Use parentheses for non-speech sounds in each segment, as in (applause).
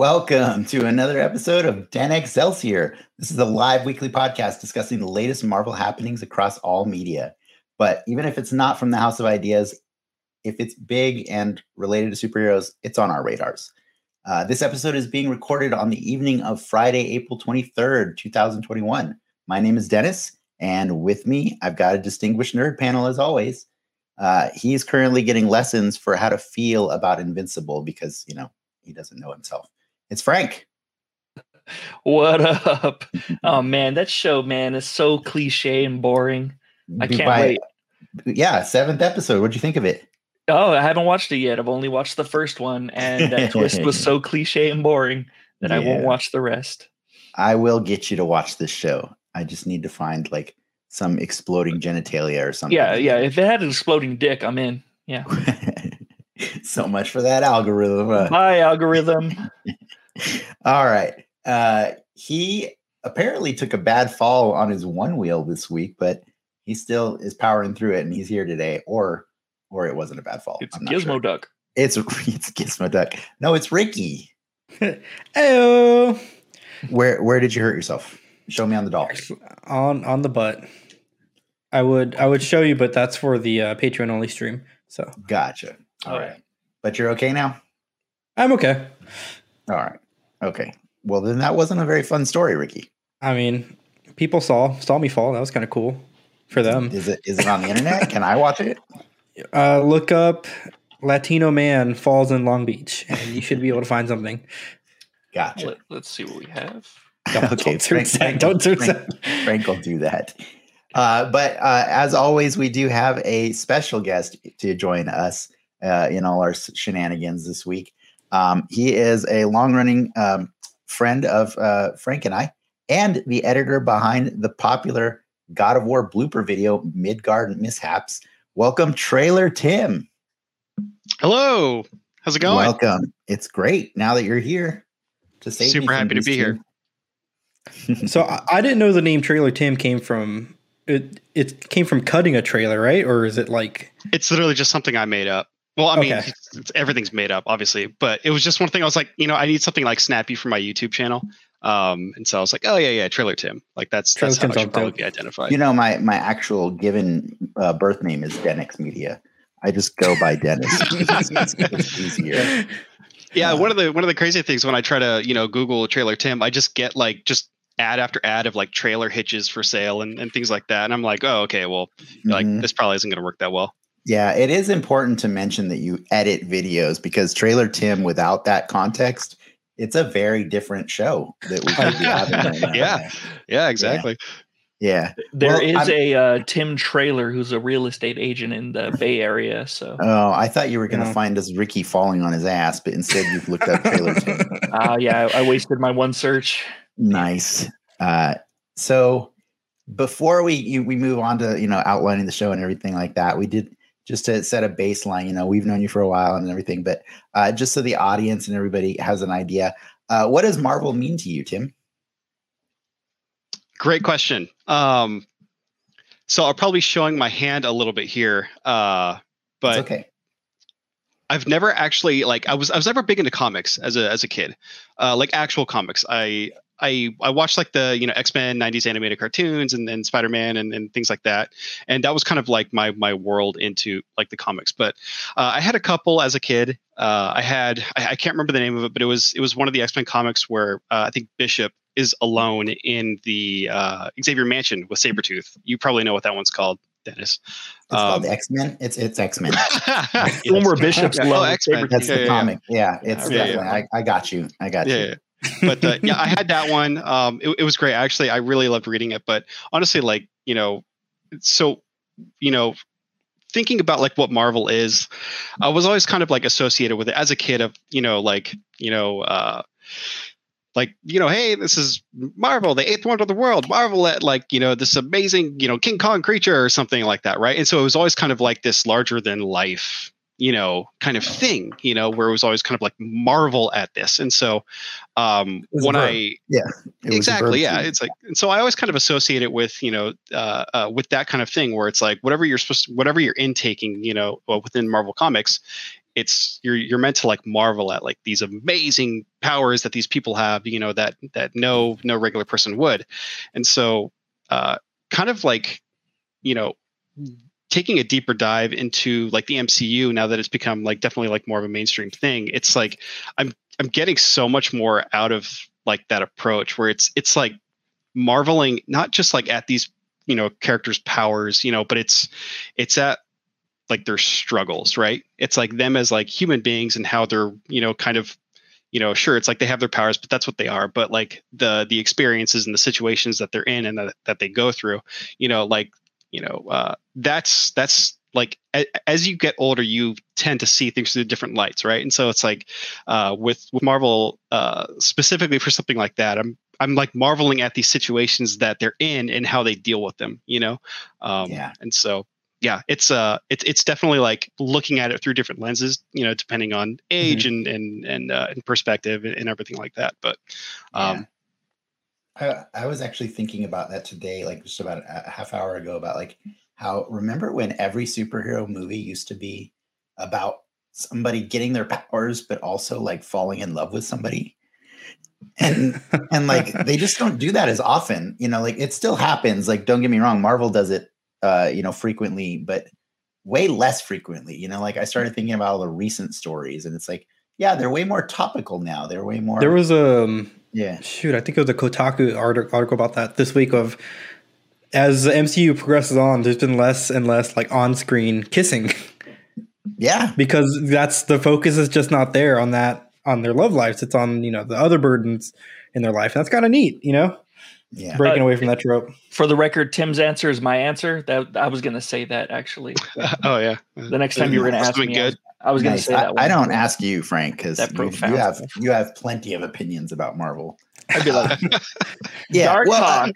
Welcome to another episode of Den Excelsior. This is a live weekly podcast discussing the latest Marvel happenings across all media. But even if it's not from the House of Ideas, if it's big and related to superheroes, it's on our radars. Uh, this episode is being recorded on the evening of Friday, April 23rd, 2021. My name is Dennis, and with me, I've got a distinguished nerd panel as always. Uh, he's currently getting lessons for how to feel about Invincible because, you know, he doesn't know himself. It's Frank. What up? (laughs) oh man, that show, man, is so cliche and boring. I can't By- wait. Yeah, seventh episode. What'd you think of it? Oh, I haven't watched it yet. I've only watched the first one, and that twist was (laughs) so cliche and boring that I won't watch the rest. I will get you to watch this show. I just need to find like some exploding genitalia or something. Yeah, yeah. If it had an exploding dick, I'm in. Yeah. (laughs) so much for that algorithm. Bye, algorithm. All right. Uh, he apparently took a bad fall on his one wheel this week, but he still is powering through it, and he's here today. Or, or it wasn't a bad fall. It's I'm not Gizmo sure. Duck. It's (laughs) it's Gizmoduck. No, it's Ricky. (laughs) Heyo. Where where did you hurt yourself? Show me on the doll. On on the butt. I would I would show you, but that's for the uh, Patreon only stream. So Gotcha. All Oh, right. But you're okay now. I'm okay. All right. Okay. Well, then that wasn't a very fun story, Ricky. I mean, people saw saw me fall. That was kind of cool for them. Is it is it on the internet? Can I watch it? (laughs) Uh, look up Latino man falls in Long Beach, and you should be able to find something. Gotcha. Let, let's see what we have. Don't, Okay, don't Frank- search that. Frank- Don't search Frank- that. Frank will do that. Uh, but uh, as always, we do have a special guest to join us uh, in all our shenanigans this week. Um, he is a long running um, friend of uh, Frank and I, and the editor behind the popular God of War blooper video, Midgard Mishaps. Welcome, Trailer Tim. Hello. How's it going? Welcome. It's great now that you're here. To save me Super happy to these be here. So I, I didn't know the name Trailer Tim came from. It it came from cutting a trailer, right? Or is it like It's literally just something I made up. Well, I mean, Okay. it's, it's- everything's made up, obviously, but it was just one thing. I was like, you know, I need something like snappy for my YouTube channel. Um, and so I was like, oh yeah, yeah, Trailer Tim. Like that's Trailer that's how I should probably dope. be identified. You know, my my actual given uh, birth name is Denix Media. I just go by Dennis. (laughs) it's, it's- it's easier. yeah, uh, one of the one of the crazy things when I try to you know Google Trailer Tim, I just get like just ad after ad of like trailer hitches for sale and, and things like that, and I'm like, oh okay, well, like Mhm. this probably isn't going to work that well. Yeah, it is important to mention that you edit videos because Trailer Tim, without that context, it's a very different show that we could be having (laughs) right. Yeah. Yeah, exactly. Yeah. There Well, is I'm- a uh, Tim Trailer who's a real estate agent in the Bay Area. So Oh, I thought you were going to Yeah. find us Ricky falling on his ass, but instead you've looked up Trailer Tim. uh, (laughs) yeah, I, I wasted my one search. Nice. Uh, so before we you, we move on to you know outlining the show and everything like that, we did just to set a baseline. You know, we've known you for a while and everything, but uh, just so the audience and everybody has an idea, uh, what does Marvel mean to you, Tim? Great question. Um, so I'll probably showing my hand a little bit here, uh, but it's okay. I've never actually like I was I was never big into comics as a as a kid, uh, like actual comics. I I I watched like the you know X Men '90s animated cartoons and then Spider Man and, and things like that, and that was kind of like my my world into like the comics. But uh, I had a couple as a kid. Uh, I had I, I can't remember the name of it, but it was it was one of the X Men comics where uh, I think Bishop is alone in the uh, Xavier Mansion with Sabretooth. You probably know what that one's called, Dennis. It's called Um, X Men. It's it's X Men. Yes. (laughs) Former Bishop's Yeah, oh, X-Men. That's Yeah, the yeah, yeah. comic. Yeah, it's Yeah, yeah. definitely. I, I got you. I got yeah, you. But uh, yeah, I had that one. (laughs) Um, it, it was great. Actually, I really loved reading it. But honestly, like you know, so you know, thinking about like what Marvel is, I was always kind of like associated with it as a kid. Of you know, like you know, uh, like you know, hey, this is Marvel, the eighth wonder of the world. Marvel at like you know this amazing you know King Kong creature or something like that, right? And so it was always kind of like this larger than life you know kind of thing you know where it was always kind of like marvel at this. And so um when i It was a verb exactly yeah it's like and so i always kind of associate it with you know uh, uh with that kind of thing where it's like whatever you're supposed to, whatever you're intaking you know well, within marvel comics it's you're you're meant to like marvel at like these amazing powers that these people have you know that that no no regular person would. And so uh kind of like you know taking a deeper dive into like the MCU now that it's become like definitely like more of a mainstream thing it's like i'm i'm getting so much more out of like that approach where it's it's like marveling not just like at these you know characters powers you know but it's it's at like their struggles right? It's like them as like human beings and how they're you know kind of you know sure it's like they have their powers but that's what they are but like the the experiences and the situations that they're in and that, that they go through you know like you know uh that's that's like a, as you get older you tend to see things through different lights right? And so it's like uh with with marvel uh specifically for something like that i'm i'm like marveling at these situations that they're in and how they deal with them you know? Um Yeah. and so yeah it's uh it's it's definitely like looking at it through different lenses you know depending on age and and and uh and perspective and, and everything like that but um I, I was actually thinking about that today, like just about a half hour ago, about like how remember when every superhero movie used to be about somebody getting their (laughs) powers, but also like falling in love with somebody. And and like they just don't do that as often, you know, like it still happens. Like, don't get me wrong, Marvel does it uh, you know, frequently, but way less frequently. You know, like I started thinking about all the recent stories, and it's like, yeah, they're way more topical now. They're way more There was a um, yeah. shoot, I think it was a Kotaku article about that this week of as the MCU progresses on, there's been less and less like on-screen kissing Yeah. because that's the focus is just not there on that on their love lives. It's on you know the other burdens in their life. And that's kind of neat, you know, Yeah. breaking Uh, away from that trope. For the record, Tim's answer is my answer. That I was going to say that actually. (laughs) oh yeah The next time you were going to Must ask me, been I was, was going to Nice. say that. I, I don't ask you, Frank, because you, you have you have plenty of opinions about Marvel. I'd be like, (laughs) Yeah, dark well, talk.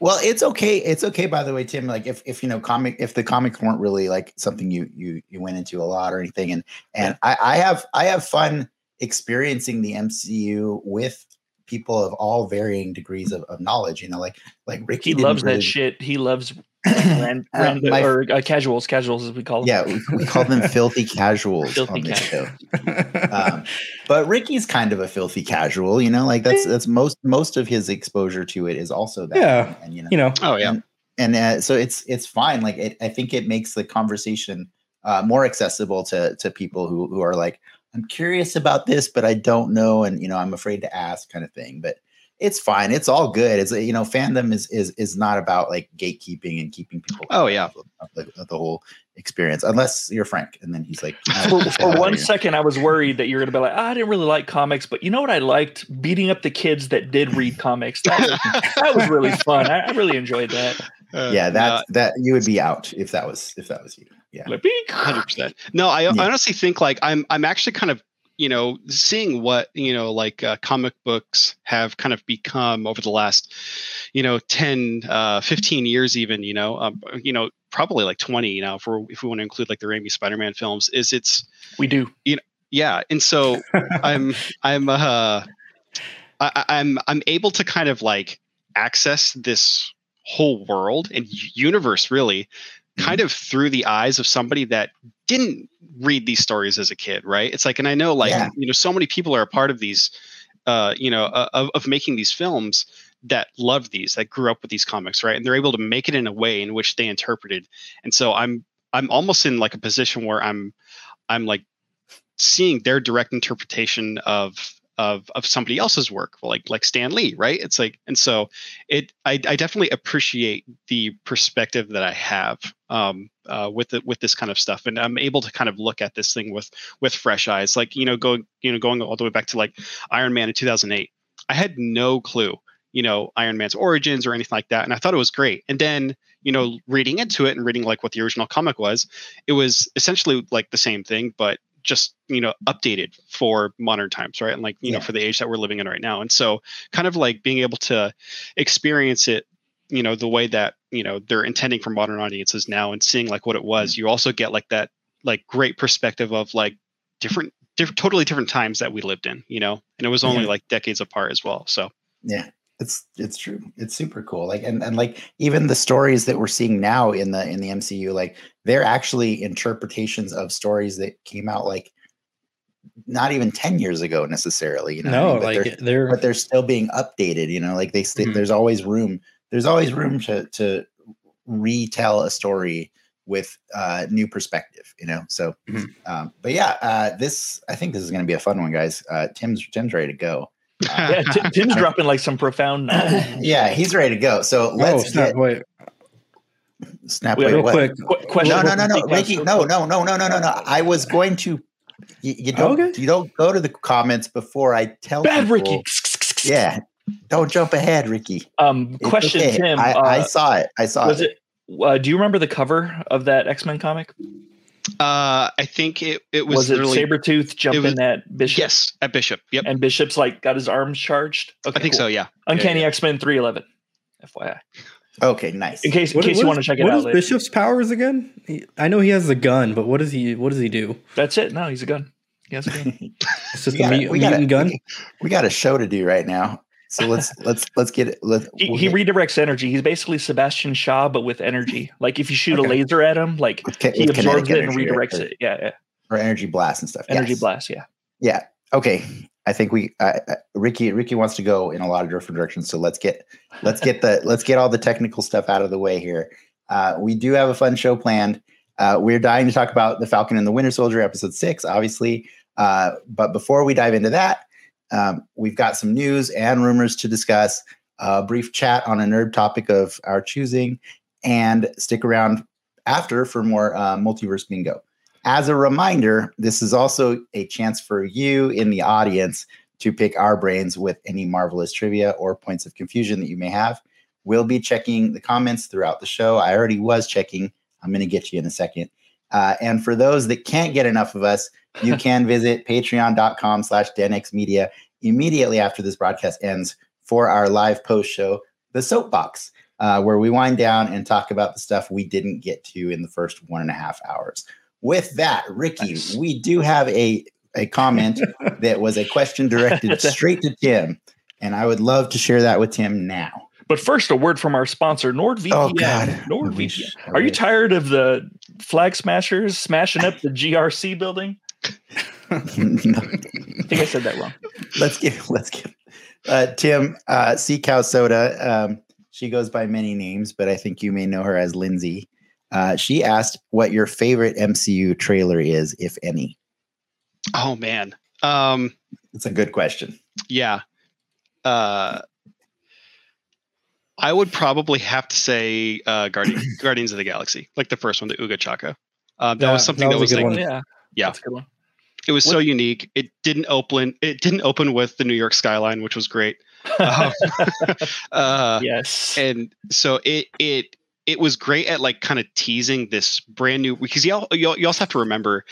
Well, it's okay. It's okay. By the way, Tim. Like, if if you know comic, if the comics weren't really like something you you you went into a lot or anything, and and I, I have I have fun experiencing the MCU with people of all varying degrees of, of knowledge. You know, like like Ricky he loves really- that shit. He loves (clears throat) ran, Uh, my- or uh, casuals, casuals as we call them. yeah, we, we call them (laughs) filthy casuals Filthy on this casuals. show. (laughs) um, but Ricky's kind of a filthy casual, you know, like that's that's most most of his exposure to it is also that. Yeah. and, and, you know, you know, oh yeah and, and uh, so it's it's fine. Like it, I think it makes the conversation uh, more accessible to to people who who are like, I'm curious about this, but I don't know, and you know, I'm afraid to ask, kind of thing. But it's fine. It's all good. It's you know, fandom is is is not about like gatekeeping and keeping people. Oh, yeah. of, of the, of the whole experience, unless you're Frank, and then he's like, For, "Get for outta one here." second, I was worried that you're going to be like, "Ah, I didn't really like comics, but you know what I liked? Beating up the kids that did read comics. That was, that was really fun. I, I really enjoyed that. (laughs) Uh, yeah, no, that that you would be out if that was if that was you. Yeah. Like, beep. hundred percent. No, I Yeah. honestly think like I'm I'm actually kind of you know seeing what you know like uh, comic books have kind of become over the last you know 10 uh 15 years even you know um, you know probably like 20 you know if we if we want to include like the Raimi Spider-Man films is it's We do. you know yeah and so (laughs) I'm I'm uh I, I- I'm I'm able to kind of like access this whole world and universe really kind of through the eyes of somebody that didn't read these stories as a kid right? It's like and I know like Yeah. you know so many people are a part of these uh you know uh, of, of making these films that love these that grew up with these comics right? And they're able to make it in a way in which they interpreted. And so i'm i'm almost in like a position where i'm i'm like seeing their direct interpretation of of of somebody else's work like like stan lee right? It's like and so it i, I definitely appreciate the perspective that i have um uh, with the, with this kind of stuff. And i'm able to kind of look at this thing with with fresh eyes. Like you know going you know going all the way back to like iron man in 2008 i had no clue you know iron man's origins or anything like that and i thought it was great. And then you know reading into it and reading like what the original comic was it was essentially like the same thing but just you know updated for modern times right? And like you know for the age that we're living in right now. And so kind of like being able to experience it you know the way that you know they're intending for modern audiences now and seeing like what it was mm. you also get like that like great perspective of like different different totally different times that we lived in you know? And it was only Yeah. like decades apart as well so. Yeah, it's it's true. It's super cool. Like and and like even the stories that we're seeing now in the in the MCU, like they're actually interpretations of stories that came out like not even 10 years ago necessarily you know no, I mean? But like they're, they're, but they're still being updated you know like they Mhm. there's always room there's always room to to retell a story with uh new perspective you know so Mhm. um but yeah uh this i think this is going to be a fun one guys uh tim's tim's ready to go Yeah, Tim, Tim's (laughs) dropping like some profound (clears throat) knowledge. yeah he's ready to go so oh, let's snap, get wait, snap We wait, real what? quick. Qu- question no no no no Critique ricky no no no no no no no i was going to you, you don't Okay. you don't go to the comments before i tell Bad people- Ricky. yeah don't jump ahead ricky Um, It's question, okay. Tim. I, uh, I saw it. I saw was it. it? Uh, do you remember the cover of that X Men comic? Uh, I think it, it was, Was, it literally Sabretooth jumping was- at Bishop? yes at Bishop. Yep, And Bishop's like got his arms charged. Okay, I think cool. so. Yeah. Uncanny Yeah, X Men three eleven. FYI, Okay, nice. in case in case what you is- want to check it what out is later. Bishop's powers again? He- I know he has the gun, but what does he? What does he do? That's it. No, he's a gun. He has a gun. (laughs) It's just We a got, mut- we, got a, gun. we, we got a show to do right now. So let's let's let's get it. Let's, He, we'll he get- redirects energy. He's basically Sebastian Shaw, but with energy. Like if you shoot Okay. a laser at him, like with he with absorbs it and redirects Or- it. Yeah, yeah. or energy blast and stuff. Energy Yes. blast. Yeah. Yeah. Okay. I think we uh, uh, Ricky Ricky wants to go in a lot of different directions. So let's get let's get the let's get all the technical stuff out of the way here. Uh, we do have a fun show planned. Uh, we're dying to talk about the Falcon and the Winter Soldier, episode six, obviously. Uh, but before we dive into that, um, we've got some news and rumors to discuss. A brief chat on a nerd topic of our choosing, and stick around after for more uh, multiverse bingo. As a reminder, this is also a chance for you in the audience to pick our brains with any marvelous trivia or points of confusion that you may have. We'll be checking the comments throughout the show. I already was checking. I'm going to get you in a second. Uh, and for those that can't get enough of us, you (laughs) can visit patreon.com slash denx media immediately after this broadcast ends for our live post show, The Soapbox, uh, where we wind down and talk about the stuff we didn't get to in the first one and a half hours. With that, Ricky, we do have a, a comment (laughs) that was a question directed (laughs) straight to Tim. And I would love to share that with Tim now. But first, a word from our sponsor, NordVPN. Oh, God. NordVPN. Are you tired of the flag smashers smashing up the GRC building? (laughs) I think I said that wrong. let's get let's get uh, Tim uh, Sea Cow Soda. Um, she goes by many names, but I think you may know her as Lindsay. Uh, she asked what your favorite MCU trailer is, if any. Oh man. Um. It's a good question. Yeah. Uh. I would probably have to say uh, Guardian, (clears throat) Guardians of the Galaxy, like the first one, the Ooga Chaka. Uh, that Yeah, was something that that was was, a good like, one. yeah. Yeah. That's a good one. it was so unique. It didn't open. It didn't open with the New York skyline, which was great. Um, (laughs) uh, yes. and so it it it was great at like kind of teasing this brand new because you, al- you you also have to remember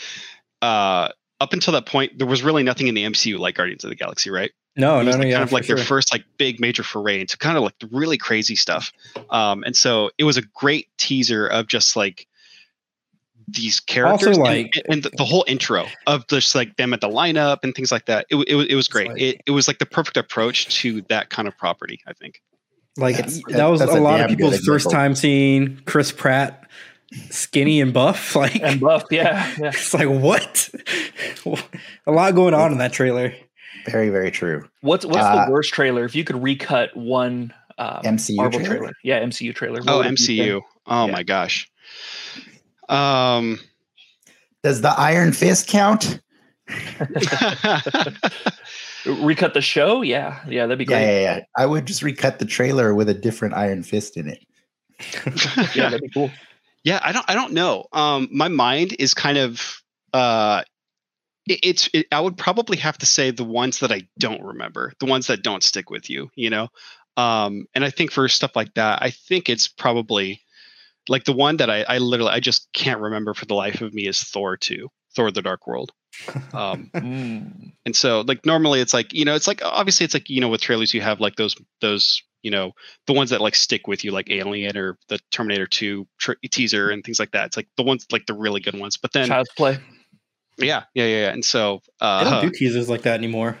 uh up until that point there was really nothing in the MCU like Guardians of the Galaxy right No, it no, was no. like Yeah, kind of for like their sure. first like big major foray into kind of like the really crazy stuff um and so it was a great teaser of just like these characters and- like- and, the, the whole intro of just like them at the lineup and things like that it, it, it was great like- it, it was like the perfect approach to that kind of property i think Like That's- that was a a lot of damn good people's first time seeing Chris Pratt skinny and buff. (laughs) Like and buff. Yeah. Yeah. it's like what? (laughs) a lot going on in that trailer. Very, very true. What's what's Uh, the worst trailer? If you could recut one um, MCU Marvel trailer? trailer? Yeah, MCU trailer. what oh would it be mcu oh Yeah. my gosh um Does the Iron Fist count? (laughs) Recut the show? Yeah. Yeah, that'd be great. Yeah, great. yeah, yeah. I would just recut the trailer with a different Iron Fist in it. (laughs) Yeah, that'd be cool. (laughs) Yeah, I don't I don't know. Um my mind is kind of uh it, it's it, I would probably have to say the ones that I don't remember, the ones that don't stick with you, you know. Um and I think for stuff like that, I think it's probably like the one that I I literally I just can't remember for the life of me is Thor 2, Thor the Dark World. Um (laughs) Mm. and so like normally it's like, you know, it's like obviously it's like, you know, with trailers you have like those those you know the ones that like stick with you like alien or the terminator 2 tr- teaser and things like that it's like the ones like the really good ones but then Child's play. Yeah yeah yeah, yeah. and so They uh don't do (laughs) teasers like that anymore.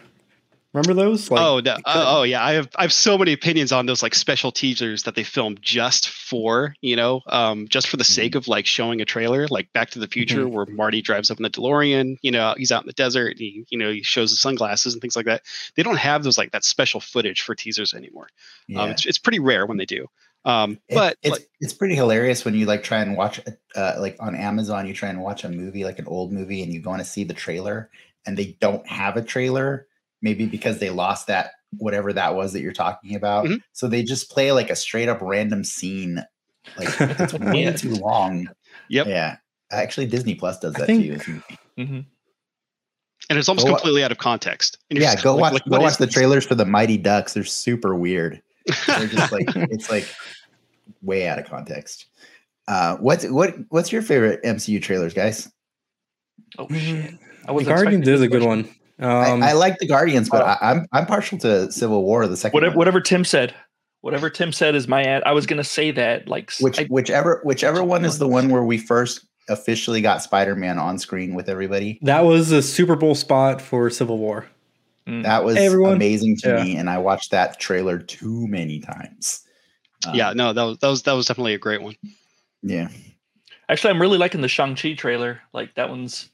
Remember those? Like, oh, the, oh, oh, yeah. I have I have so many opinions on those like special teasers that they filmed just for you know, um, just for the sake of like showing a trailer, like Back to the Future, Mhm. where Marty drives up in the DeLorean. You know, he's out in the desert. And he you know he shows the sunglasses and things like that. They don't have those like that special footage for teasers anymore. Yeah. Um, it's it's pretty rare when they do. Um, It- but it's like, it's pretty hilarious when you like try and watch uh like on Amazon you try and watch a movie like an old movie and you go on to see the trailer and they don't have a trailer maybe because they lost that whatever that was that you're talking about Mhm. so they just play like a straight up random scene like it's (laughs) way Yeah. too long Yep. yeah actually Disney Plus does I that think- too if you- Mhm. and it's almost Go wa- completely out of context. Yeah go like- watch like, go watch the this? trailers for the Mighty Ducks they're super weird they're just like (laughs) it's like way out of context uh what's what what's your favorite MCU trailers guys Oh shit! I The was Guardians is a good one. Um, I, I like the Guardians, but Oh. I, I'm I'm partial to Civil War, the second Whatever, one. whatever Tim said. Whatever Tim said is my ad. I was gonna say that. Like, Which I- whichever whichever one is the one where we first officially got Spider-Man on screen with everybody. that was a Super Bowl spot for Civil War. Mm. That was Hey, everyone. amazing to Yeah. me, and I watched that trailer too many times. Um, Yeah, no, that was that was that was definitely a great one. yeah. Actually, I'm really liking the Shang Chi trailer. Like that one's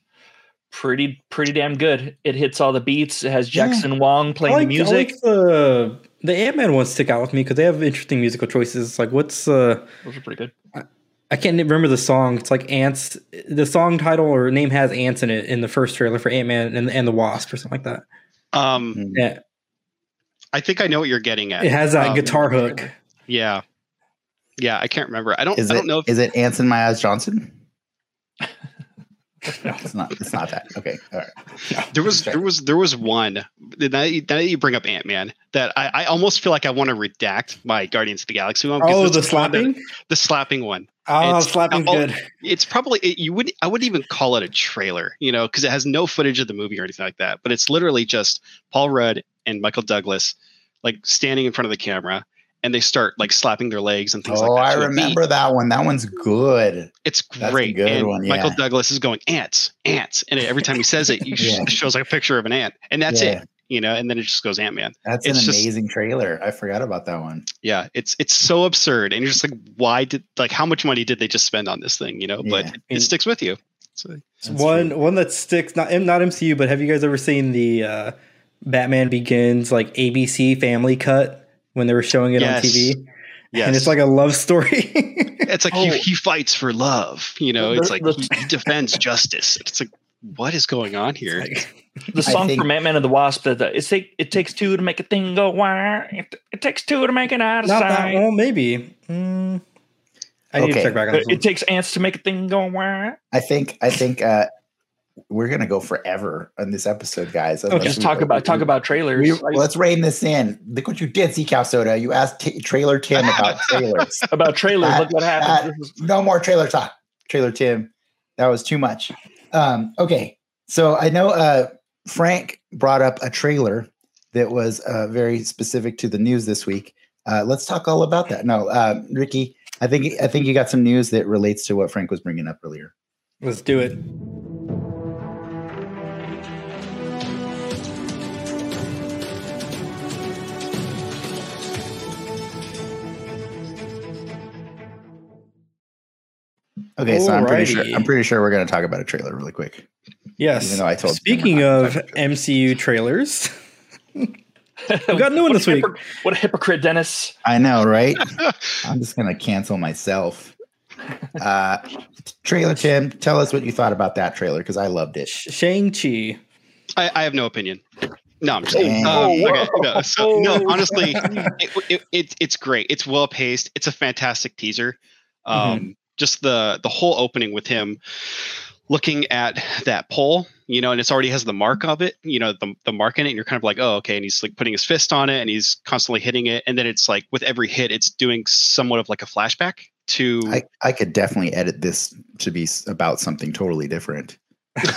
pretty pretty damn good. It hits all the beats. It has Yeah. Jackson Wang playing I like, the I music. like the the Ant Man ones stick out with me because they have interesting musical choices. Like what's uh Those are pretty good. I can't remember the song. It's like ants. The song title or name has ants in it in the first trailer for Ant Man and, and the Wasp or something like that. Um, Mm. Yeah, I think I know what you're getting at. it has a Um, guitar hook. Yeah, yeah, I can't remember. I don't. Is I don't know. If, is it Ants in My Eyes Johnson? (laughs) no, it's not. It's not that. Okay, all right. there was there was there was one. Now that you, that you bring up Ant Man, that I, I almost feel like I want to redact my Guardians of the Galaxy one. Oh, the is one that- slapping. the slapping one. Oh, it's- slapping's oh, good. It's probably it, you would I wouldn't even call it a trailer, you know, because it has no footage of the movie or anything like that. But it's literally just Paul Rudd and Michael Douglas like standing in front of the camera, and they start like slapping their legs and things Oh, like that. Oh, I beat. remember that one. That one's good. It's That's a great. good and one, Michael. Douglas is going ants, ants, and every time he says it, you (laughs) Yeah. shows like a picture of an ant, and that's Yeah. it. You know, and then it just goes Ant Man. That's It's an just- amazing trailer. I forgot about that one. Yeah, it's it's so absurd, and you're just like, why did like how much money did they just spend on this thing? You know, but Yeah. it, it sticks with you. So, That's one true. one that sticks not not MCU, but have you guys ever seen the uh, Batman Begins like ABC Family cut when they were showing it Yes. on TV? yes, And it's like a love story. (laughs) it's like Oh. he, he fights for love. You know, The- it's like the- he, he defends justice. It's like what is going on here? Like, The song think- from Ant Man and the Wasp. That it, take, it takes two to make a thing go wire. It, it takes two to make an out of not that sight. well, maybe. Mm, I need to check back on this It, one. takes ants to make a thing go wire. I think I think uh we're gonna go forever on this episode, guys. unless Just we- talk about talk about trailers. We, Like, let's rein this in. Look what you did, Sea Cow Soda. You asked t- Trailer Tim about (laughs) trailers. about trailers. That- Look what happens. This no more trailer talk. Trailer Tim. That was too much. Um, okay. So I know uh, Frank brought up a trailer that was uh, very specific to the news this week. Uh, let's talk all about that. No, uh, Ricky, I think I think you got some news that relates to what Frank was bringing up earlier. Let's do it. Okay, so I'm pretty sure I'm pretty sure we're going to talk about a trailer really quick. Yes. Even though I told Speaking them we're not of gonna talk about MCU trailers, (laughs) we got a new one this week. hypocr- What a hypocrite, Dennis. I know, right? (laughs) I'm just going to cancel myself. Uh, trailer Tim, tell us what you thought about that trailer because I loved it. Shang Chi. I, I have no opinion. No, I'm just kidding. Oh, Um, okay, no, so, no, honestly, it, it, it, it's great. It's well paced. It's a fantastic teaser. Um, Just the the whole opening with him looking at that pole, you know, and it's already has the mark of it, you know, the, the mark in it. And you're kind of like, oh, okay. And he's like putting his fist on it and he's constantly hitting it. And then it's like with every hit, it's doing somewhat of like a flashback to. I, I could definitely edit this to be about something totally different. (laughs)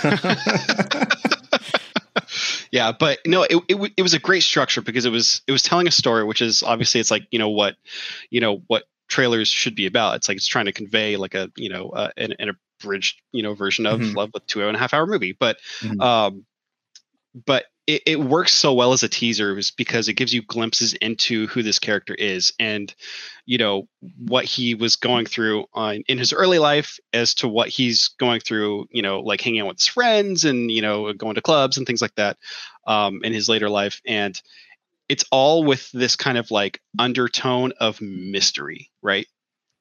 yeah but no it, it, it was a great structure because it was it was telling a story which is obviously it's like you know what you know what trailers should be about it's like it's trying to convey like a you know uh, an, an abridged you know version of Mhm. love with two and a half hour movie but Mhm. um but it, it works so well as a teaser is because it gives you glimpses into who this character is and you know what he was going through on in his early life as to what he's going through you know like hanging out with his friends and you know going to clubs and things like that um, in his later life and it's all with this kind of like undertone of mystery right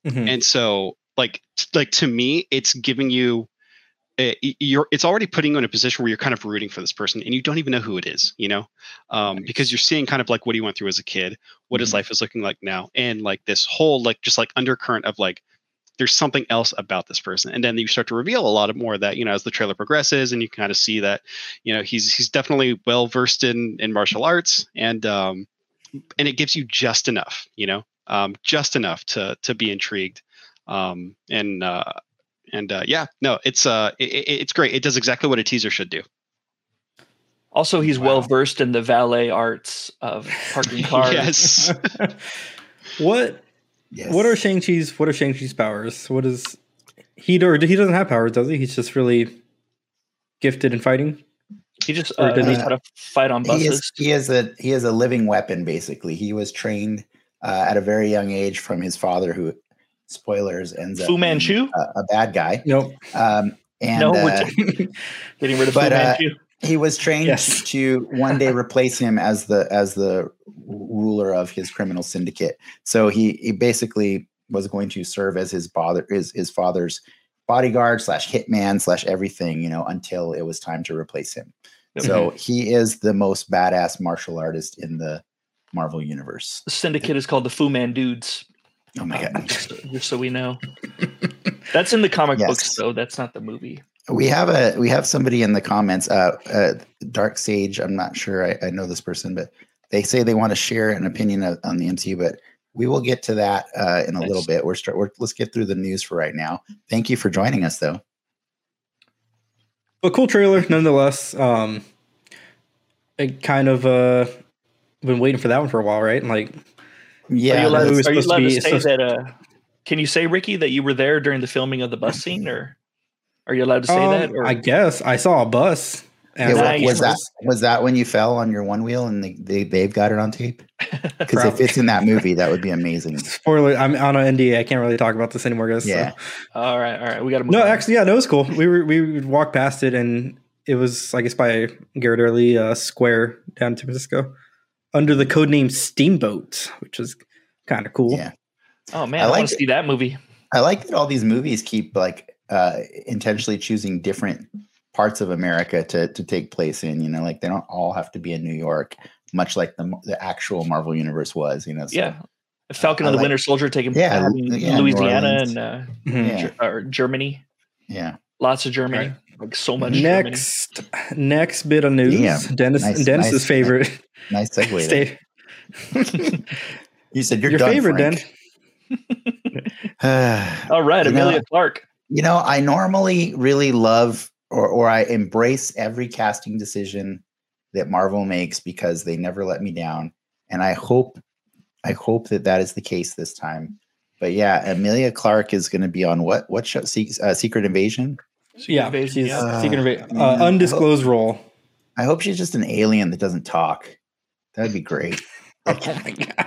Mhm. and so like t- like to me it's giving you uh, you're it's already putting you in a position where you're kind of rooting for this person and you don't even know who it is you know um, because you're seeing kind of like what he went through as a kid what his Mhm. life is looking like now and like this whole like just like undercurrent of like there's something else about this person. And then you start to reveal a lot of more of that you know as the trailer progresses and you kind of see that you know he's he's definitely well versed in in martial arts and um and it gives you just enough you know um just enough to to be intrigued. Um and uh and uh yeah no it's uh it, it- it's great. It does exactly what a teaser should do. Also, he's Wow. well versed in the valet arts of (laughs) parking cars. yes. (laughs) What Yes. what are Shang Chi's what are Shang Chi's powers? What is he or he doesn't have powers, does he? He's just really gifted in fighting. He just Or uh, did he- knows how to fight on he buses. is he is a he is a living weapon basically he was trained uh, at a very young age from his father who spoilers ends up Fu being Manchu? a, a bad guy Nope. um and No, uh, (laughs) Getting rid of Fu but, uh, Manchu. He was trained Yes. to one day replace him as the as the ruler of his criminal syndicate so he he basically was going to serve as his father his, his father's bodyguard slash hitman slash everything you know until it was time to replace him so he is the most badass martial artist in the marvel universe The syndicate is called the Fu Man Dudes. oh my Um, god just, just so we know. (laughs) That's in the comic Yes. books, though. That's not the movie. We have a we have somebody in the comments uh, uh dark sage i'm not sure I, I know this person but they say they want to share an opinion of, on the mcu but we will get to that uh in a little bit we're start we're, let's get through the news for right now thank you for joining us though A cool trailer nonetheless. Um it kind of uh been waiting for that one for a while, right? And like are you yeah allowed, are you to allowed to, say that? Uh, can you say, Ricky, that you were there during the filming of the bus scene, or are you allowed to say um, that? Or I guess I saw a bus. yeah, And wa- Nice. was that was that when you fell on your one wheel and they, they they've got it on tape (laughs) because if it's in that movie that would be amazing (laughs) spoiler I'm on an NDA. I can't really talk about this anymore, guys. so- Yeah. all right, all right, we got to move. No, on. actually, yeah, no, it was cool. We were we would walk past it, and it was, I guess, by Ghirardelli uh, Square down in San Francisco, under the code name Steamboat, which is kind of cool. yeah Oh man, I I, like want to see that movie. I like that all these movies keep like uh intentionally choosing different parts of America to to take place in. You know, like they don't all have to be in New York, much like the the actual Marvel universe was. You know, so, yeah, Falcon I and the like- Winter Soldier taking Yeah, in yeah, Louisiana and uh, Mhm. yeah, Ger- or Germany. yeah. Lots of Germany, like so much. Germany. Next, next bit of news. Damn. Dennis, Nice- Dennis's nice- favorite. (laughs) Nice segue. Stay. You said you're Your done, favorite, Den. Frank. (laughs) All right, You know- Emilia Clarke. You know, I normally really love or or I embrace every casting decision that Marvel makes because they never let me down, and I hope I hope that that is the case this time. But yeah, Emilia Clarke is going to be on what what show? Se- uh, Secret Invasion. Yeah, Invasion, she's yeah. secret Uh, inva- uh, I hope- undisclosed role. I hope she's just an alien that doesn't talk. That'd be great. (laughs) Oh my god!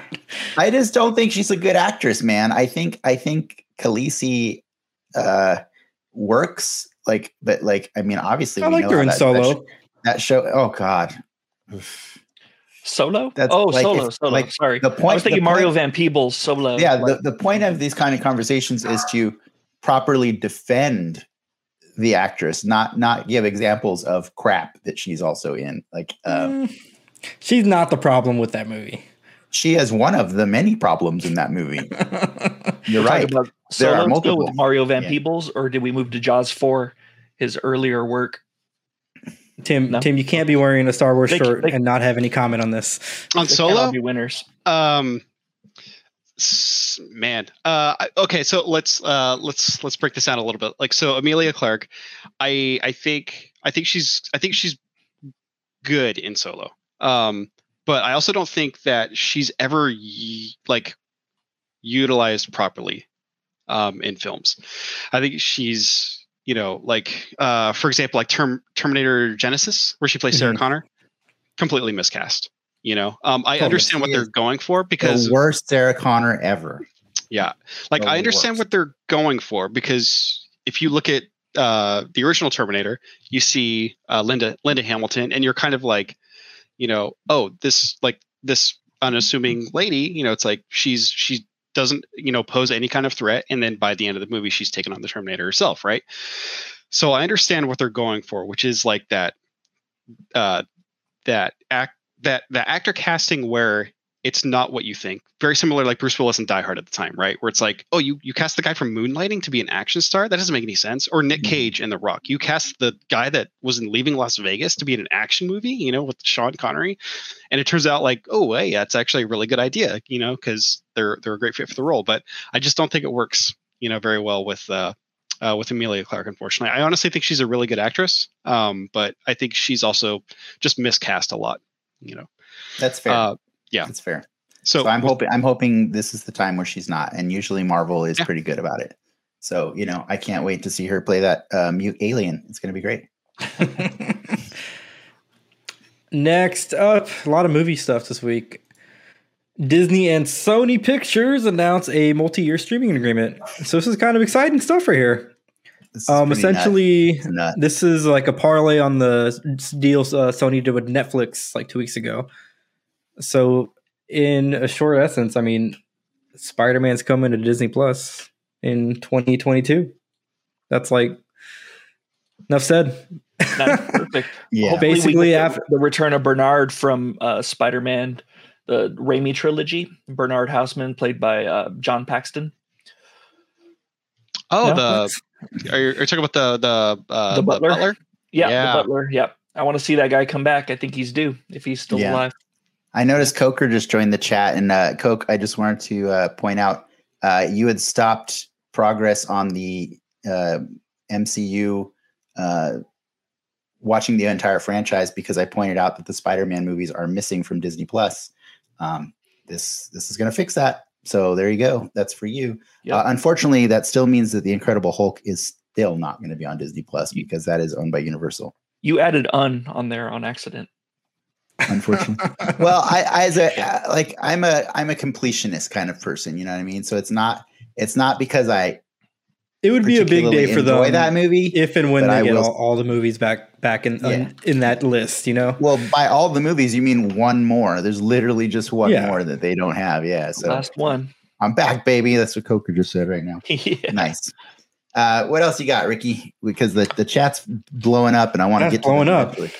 I just don't think she's a good actress, man. I think I think Khaleesi uh works like but like I mean obviously I know her in that, Solo. That, that show oh god. Solo? That's oh, like Solo, Solo. like, Sorry. the I point- was thinking Mario point- Van Peebles Solo. yeah, like- the, the point of these kind of conversations is to properly defend the actress, not not give examples of crap that she's also in. Like uh, Mm, she's not the problem with that movie. she has one of the many problems in that movie. (laughs) You're right. about There are Solo still multiple. with Mario Van Yeah. Peebles, or did we move to Jaws 4, his earlier work? Tim, No. Tim, you can't be wearing a Star Wars They- shirt they- and not have any comment on this. on They solo be winners. um man uh okay so let's uh let's let's break this down a little bit like so emilia clarke i i think i think she's i think she's good in solo um but i also don't think that she's ever y- like utilized properly um in films i think she's you know like uh for example like Term- terminator genisys where she plays sarah Mhm. connor completely miscast. You know, um, I Oh, understand what they're going for because the worst Sarah Connor ever. yeah, like I understand worst. what they're going for because if you look at uh, the original Terminator, you see uh, Linda Linda Hamilton, and you're kind of like, you know, oh, this like this unassuming lady, you know, it's like she's she doesn't you know pose any kind of threat, and then by the end of the movie, she's taken on the Terminator herself, right? So I understand what they're going for, which is like that uh, that act that the actor casting where it's not what you think. Very similar, like Bruce Willis and Die Hard at the time, right? Where it's like, oh, you you cast the guy from Moonlighting to be an action star. That doesn't make any sense. Or Nick Mhm. Cage in The Rock. You cast the guy that was in Leaving Las Vegas to be in an action movie, you know, with Sean Connery, and it turns out like, oh, hey, that's actually a really good idea, you know, because they're they're a great fit for the role. But I just don't think it works, you know, very well with. Uh, uh, with Emilia Clarke, unfortunately, I honestly think she's a really good actress, um, but I think she's also just miscast a lot. You know, That's fair. uh, yeah. That's fair. so, So, I'm with- hoping I'm hoping this is the time where she's not, and usually Marvel is Yeah. pretty good about it. So you know, I can't wait to see her play that uh, mute alien. It's going to be great. (laughs) Next up, a lot of movie stuff this week. Disney and Sony Pictures announced a multi-year streaming agreement. So this is kind of exciting stuff right here. Um, pretty nuts. essentially, nuts. this is like a parlay on the s- deals uh, Sony did with Netflix like two weeks ago. So, in a short essence, I mean, Spider Man's coming to Disney Plus in 2022. That's like enough said. (laughs) Perfect. yeah. Hopefully Basically, after the return of Bernard from uh, Spider-Man, the Raimi trilogy. Bernard Houseman, played by uh, John Paxton. oh, No, the are you, are you talking about the the uh, The butler? Yeah, Yeah. the Butler. Yep. I want to see that guy come back. I think he's due if he's still Yeah. alive. I noticed Coker just joined the chat, and uh, Coke, I just wanted to uh, point out uh, you had stopped progress on the uh, MCU uh, watching the entire franchise because I pointed out that the Spider-Man movies are missing from Disney Plus. Um, this this is going to fix that. So there you go. That's for you. Yep. Uh, unfortunately, that still means that the Incredible Hulk is still not going to be on Disney Plus because that is owned by Universal. You added "un" on there on accident. Unfortunately. (laughs) well i I- as a uh, like i'm a i'm a completionist kind of person you know what i mean so it's not it's not because i it would be a big day for them that movie if and when they I get will- all, all the movies back back in Yeah. in that list. You know, well by all the movies you mean one more there's literally just one Yeah. more that they don't have yeah so Last one. i'm back baby that's what coker just said right now (laughs) yeah. nice uh what else you got ricky because the the chat's blowing up and i want to get to blowing up. eventually.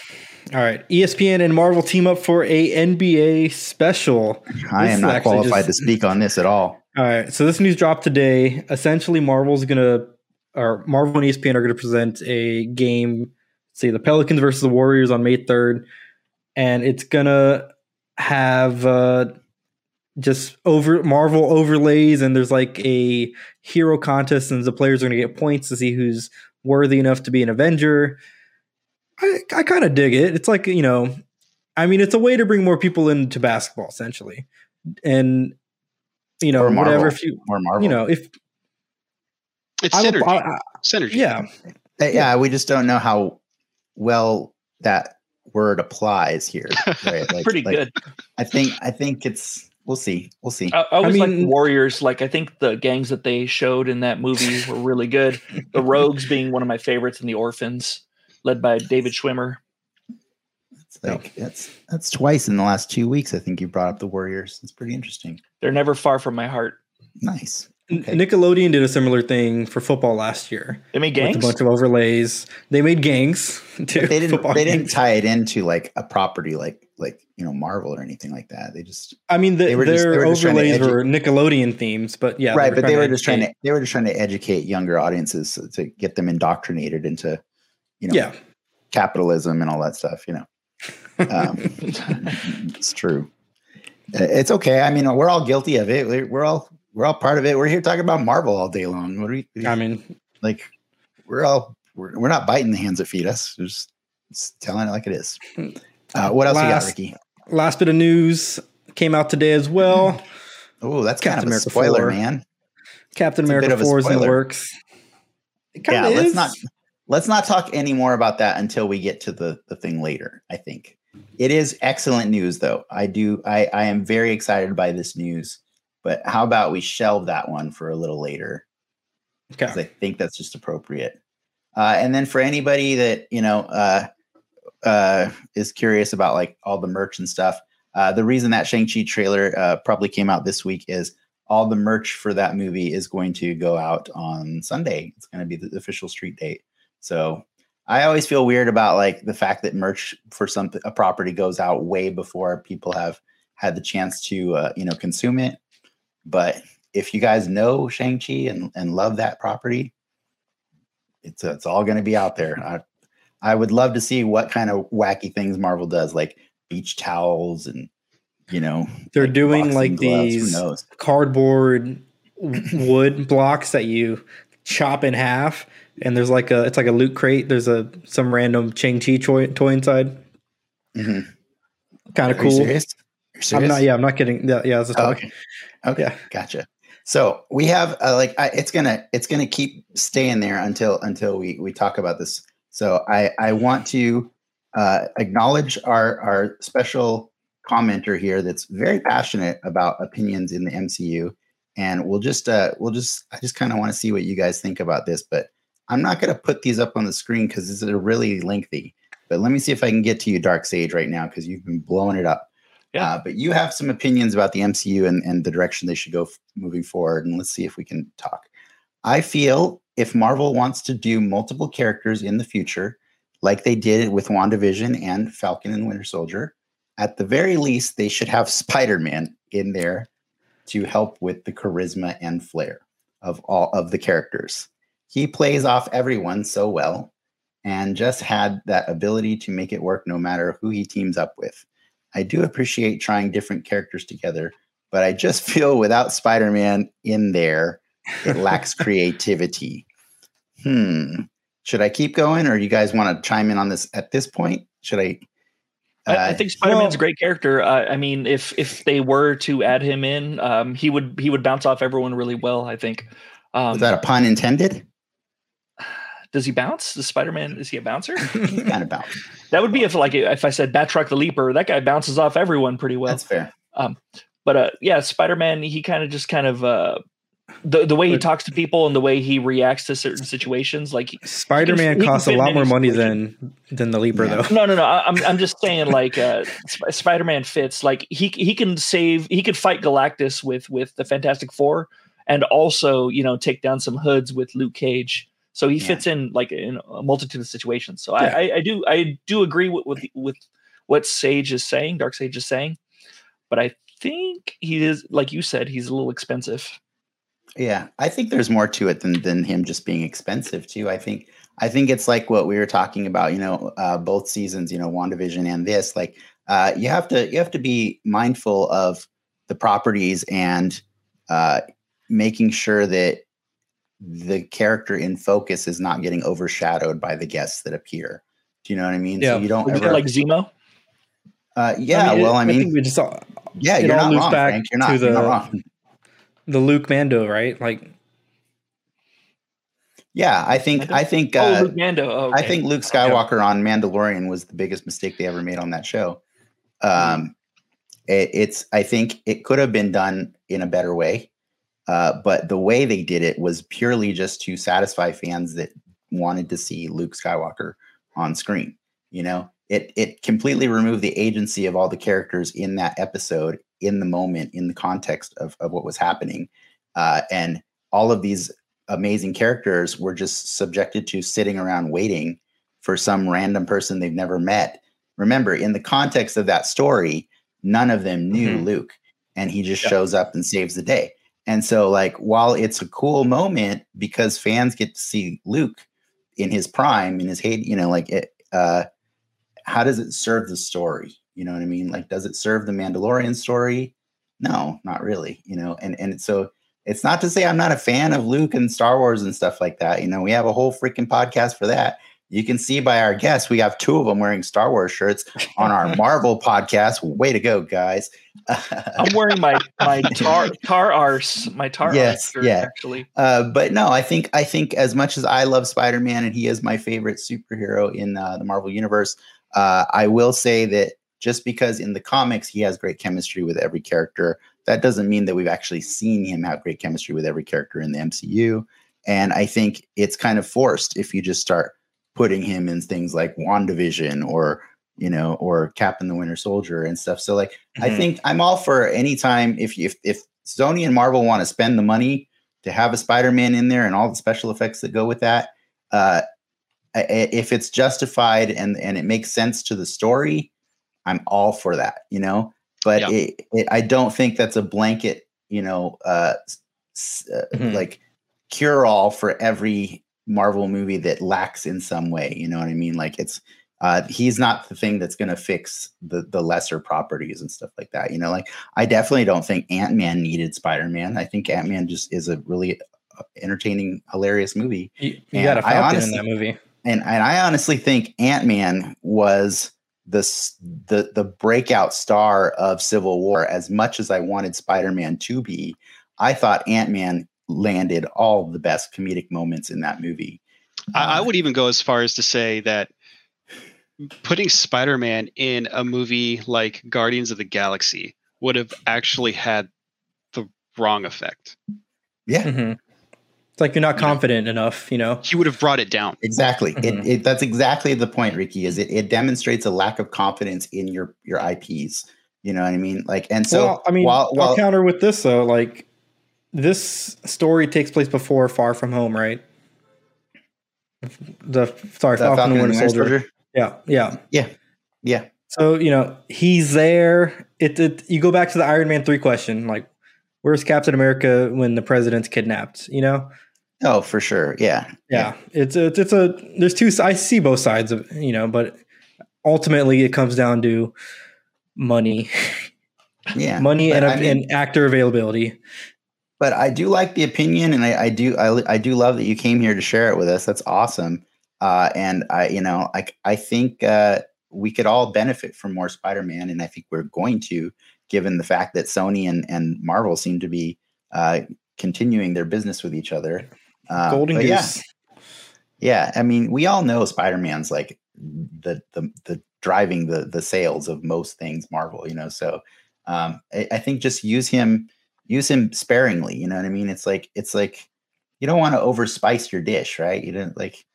All right. ESPN and Marvel team up for a NBA special. i This am not qualified just- to speak on this at all All right. So this news dropped today. Essentially, Marvel's gonna, or Marvel and ESPN are gonna present a game. Say the Pelicans versus the Warriors on May third, and it's gonna have uh, just over Marvel overlays, and there's like a hero contest, and the players are gonna get points to see who's worthy enough to be an Avenger. I I kind of dig it. It's like you know, I mean, it's a way to bring more people into basketball, essentially, and you know, Or whatever. If you or marvel you know, if it's I, synergy. I- I- synergy. yeah, Uh, yeah, we just don't know how well that word applies here. (laughs) Right? Like- Pretty like, good. I think I think it's we'll see. We'll see. I, I always like mean- Warriors. Like I think the gangs that they showed in that movie were really good. The (laughs) Rogues being one of my favorites, and the Orphans, led by David Schwimmer. It's like that's that's twice in the last two weeks. I think you brought up the Warriors. It's pretty interesting. They're never far from my heart. Nice. Okay. Nickelodeon did a similar thing for football last year They made with gangs. a bunch of overlays. They made gangs (laughs) too. But they didn't football they didn't tie it into like a property like like you know Marvel or anything like that. They just I mean, the, they were just- they their were just trying to overlays edu- were Nickelodeon themes, but yeah, right, but they were trying just trying to educate- they were just trying to educate younger audiences to, to get them indoctrinated into you know Yeah, capitalism and all that stuff. You know, um, (laughs) it's true. It's okay. I mean, we're all guilty of it. We're, all we're all part of it. We're here talking about Marvel all day long. What are we? I mean, like we're all we're, we're not biting the hands that feed us. We're just, just telling it like it is. Uh, what else you got, Last- Ricky? last bit of news came out today as well. Oh, that's Captain kind of a America spoiler, 4. man. Captain It's America of Four is in the works. It Yeah, kinda let's not let's not talk any more about that until we get to the the thing later. I think It is excellent news, though. I do. I, I am very excited by this news. But how about we shelve that one for a little later? Because I think that's just appropriate. Uh, and then for anybody that you know uh, uh, is curious about like all the merch and stuff, uh, the reason that Shang Chi trailer uh, probably came out this week is all the merch for that movie is going to go out on Sunday. It's going to be the official street date. So I always feel weird about like the fact that merch for some a property goes out way before people have had the chance to uh, you know consume it. But if you guys know Shang Chi and, and love that property, it's it's all going to be out there. I, I would love to see what kind of wacky things Marvel does, like beach towels and you know they're like doing like these cardboard wood blocks that you chop in half and there's like a it's like a loot crate. There's a some random Shang Chi toy, toy inside. Mm-hmm. kind of cool. serious? i'm not yeah i'm not kidding. Yeah yeah that's a talk. okay. Okay yeah. gotcha. So we have uh, like I, it's gonna it's gonna keep staying there until until we we talk about this. So i i want to uh, acknowledge our our special commenter here that's very passionate about opinions in the MCU, and we'll just uh, we'll just I just kind of want to see what you guys think about this, but I'm not going to put these up on the screen because this is really lengthy. But let me see if I can get to you, Dark Sage, right now because you've been blowing it up. Yeah. Uh, but you have some opinions about the MCU and, and the direction they should go f- moving forward, and let's see if we can talk. I feel if Marvel wants to do multiple characters in the future, like they did with WandaVision and Falcon and Winter Soldier. At the very least, they should have Spider Man in there to help with the charisma and flair of all of the characters. He plays off everyone so well and just had that ability to make it work no matter who he teams up with. I do appreciate trying different characters together, but I just (laughs) feel without Spider Man in there, it lacks (laughs) creativity. Hmm. Should I keep going, or you guys want to chime in on this at this point? Should I? Uh, I, I, think Spider Man's well, a great character. Uh, I mean, if if they were to add him in, um, he would he would bounce off everyone really well. I think. Um, was that a pun intended? Does he bounce? Does Spider Man is he a bouncer? (laughs) He's kind of bounce. (laughs) That would be if like if I said Batroc the Leaper, that guy bounces off everyone pretty well. That's fair. Um, but uh, yeah, Spider Man, he kind of just kind of uh, the the way he talks to people and the way he reacts to certain situations like Spider Man costs a lot more money than than the Leaper yeah. though. No, no, no. I'm (laughs) I'm just saying like uh, Spider Man fits like he he can save he could fight Galactus with with the Fantastic Four and also you know take down some hoods with Luke Cage. So he yeah. fits in like in a multitude of situations. So yeah. I, I, I do I do agree with with with what Sage is saying, Dark Sage is saying, but I think he is like you said he's a little expensive. Yeah, I think there's more to it than than him just being expensive too. I think I think it's like what we were talking about, you know, uh, both seasons, you know, WandaVision and this. Like, uh, you have to you have to be mindful of the properties and uh, making sure that the character in focus is not getting overshadowed by the guests that appear. Do you know what I mean? Yeah. So you don't ever, like Zemo. Uh, yeah, I mean, well, I mean, I we just saw, yeah, you're not wrong, Frank. You're not, the, you're not wrong the Luke Mando, right? Like, yeah, I think I think oh, uh, Luke Mando. Oh, okay. I think Luke Skywalker on Mandalorian was the biggest mistake they ever made on that show. Um, it, it's I think it could have been done in a better way, uh, but the way they did it was purely just to satisfy fans that wanted to see Luke Skywalker on screen. You know, it it completely removed the agency of all the characters in that episode in the moment in the context of, of what was happening uh, and all of these amazing characters were just subjected to sitting around waiting for some random person they've never met remember in the context of that story none of them knew mm-hmm. luke and he just shows up and saves the day and so like while it's a cool moment because fans get to see luke in his prime in his hate you know like it uh how does it serve the story you know what I mean? Like, does it serve the Mandalorian story? No, not really. You know, and and so it's not to say I'm not a fan of Luke and Star Wars and stuff like that. You know, we have a whole freaking podcast for that. You can see by our guests, we have two of them wearing Star Wars shirts on our (laughs) Marvel podcast. Way to go, guys! I'm wearing my my tar tar arse my tar yes, shirt, yeah. actually. Uh, but no, I think I think as much as I love Spider Man and he is my favorite superhero in uh, the Marvel universe, uh, I will say that just because in the comics he has great chemistry with every character, that doesn't mean that we've actually seen him have great chemistry with every character in the MCU. And I think it's kind of forced if you just start putting him in things like WandaVision or you know, or Captain the Winter Soldier and stuff. So like mm-hmm. I think I'm all for anytime if if if Sony and Marvel want to spend the money to have a Spider-Man in there and all the special effects that go with that, uh, if it's justified and and it makes sense to the story, I'm all for that, you know. But yeah. it, it, I don't think that's a blanket, you know, uh, uh, mm-hmm. like cure all for every Marvel movie that lacks in some way. You know what I mean? Like it's uh, he's not the thing that's going to fix the the lesser properties and stuff like that. You know, like I definitely don't think Ant Man needed Spider Man. I think Ant Man just is a really uh, entertaining, hilarious movie. You, you got a Falcon honestly, in that movie, and and I honestly think Ant Man was the the the breakout star of Civil War. As much as I wanted Spider Man to be, I thought Ant Man landed all the best comedic moments in that movie. I, I would even go as far as to say that putting Spider-Man in a movie like Guardians of the Galaxy would have actually had the wrong effect. Yeah. Mm-hmm. It's like you're not confident enough, you know. He would have brought it down. Exactly. Mm-hmm. It, it, that's exactly the point, Ricky. Is it, it demonstrates a lack of confidence in your your IPs. You know what I mean? Like, and so well, I mean, while, while, I'll counter with this though. Like, this story takes place before Far From Home, right? The sorry, the Falcon, Falcon and Winter Soldier. Soldier. Yeah, yeah, yeah, yeah. So you know he's there. It, it you go back to the Iron Man three question, like where's Captain America when the president's kidnapped? You know. Oh, for sure. Yeah. Yeah. yeah. It's a, it's, it's a, there's two, I see both sides of, you know, but ultimately it comes down to money. (laughs) Yeah. money and, I mean, and actor availability. But I do like the opinion and I, I do, I, I do love that you came here to share it with us. That's awesome. Uh, and I, you know, I, I think uh, we could all benefit from more Spider-Man, and I think we're going to, given the fact that Sony and, and Marvel seem to be uh, continuing their business with each other. Uh, Golden Goose. Yeah, yeah, I mean, we all know Spider-Man's like the the the driving the the sales of most things Marvel, you know. So um, I, I think just use him use him sparingly. You know what I mean? It's like it's like you don't want to overspice your dish, right? You don't like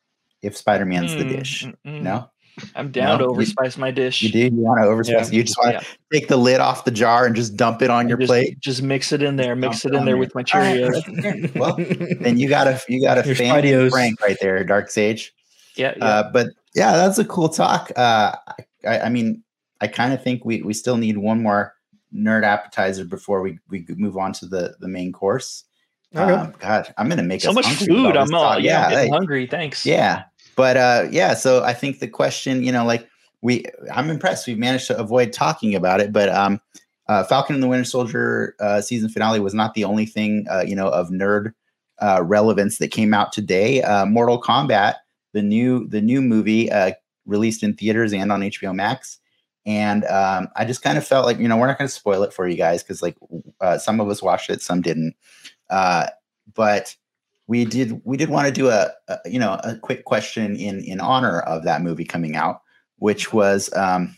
if Spider Man's mm, the dish. Mm, no, I'm down no? to overspice you, my dish. You do. You want to overspice? Yeah. You just want to yeah. take the lid off the jar and just dump it on and your just, plate. Just mix it in there. Mix it in there with my Cheerios. (laughs) well, then you got a you got a fan Frank right there, Dark Sage. Yeah, yeah. Uh, but yeah, that's a cool talk. Uh, I, I mean, I kind of think we we still need one more nerd appetizer before we we move on to the the main course. Okay. Um, God, I'm gonna make so much food. I'm all yeah, yeah like, hungry. Thanks. Yeah, but uh, yeah, so I think the question, you know, like we, I'm impressed. We've managed to avoid talking about it, but um, uh, Falcon and the Winter Soldier uh, season finale was not the only thing, uh, you know, of nerd uh, relevance that came out today. Uh, Mortal Kombat, the new the new movie, uh, released in theaters and on HBO Max. And um, I just kind of felt like, you know, we're not going to spoil it for you guys because, like, uh, some of us watched it, some didn't. Uh, but we did we did want to do a, a, you know a quick question in in honor of that movie coming out, which was um,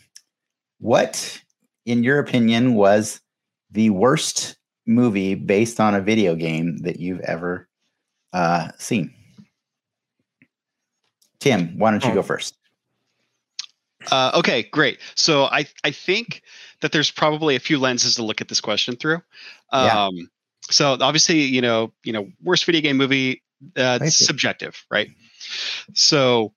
what in your opinion was the worst movie based on a video game that you've ever uh, seen? Tim, why don't you go first? Uh, okay, great. So I I think that there's probably a few lenses to look at this question through. Um, yeah so obviously, you know, you know, worst video game movie, uh, subjective, right? So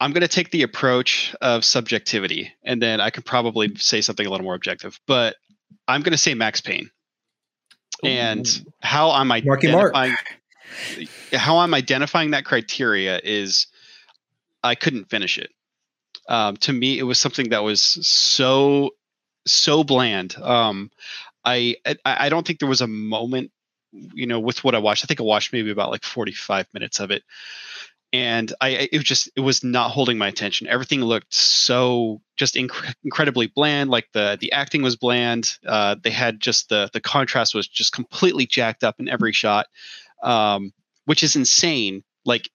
I'm going to take the approach of subjectivity, and then I can probably say something a little more objective. But I'm going to say Max Payne, and how I'm identifying how I'm identifying that criteria is I couldn't finish it. Um, to me, it was something that was so so bland. Um, I, I I don't think there was a moment, you know, with what I watched. I think I watched maybe about like 45 minutes of it. And I, it was just, it was not holding my attention. Everything looked so just inc- incredibly bland. Like the, the acting was bland. Uh, they had just the, the contrast was just completely jacked up in every shot, um, which is insane. Like,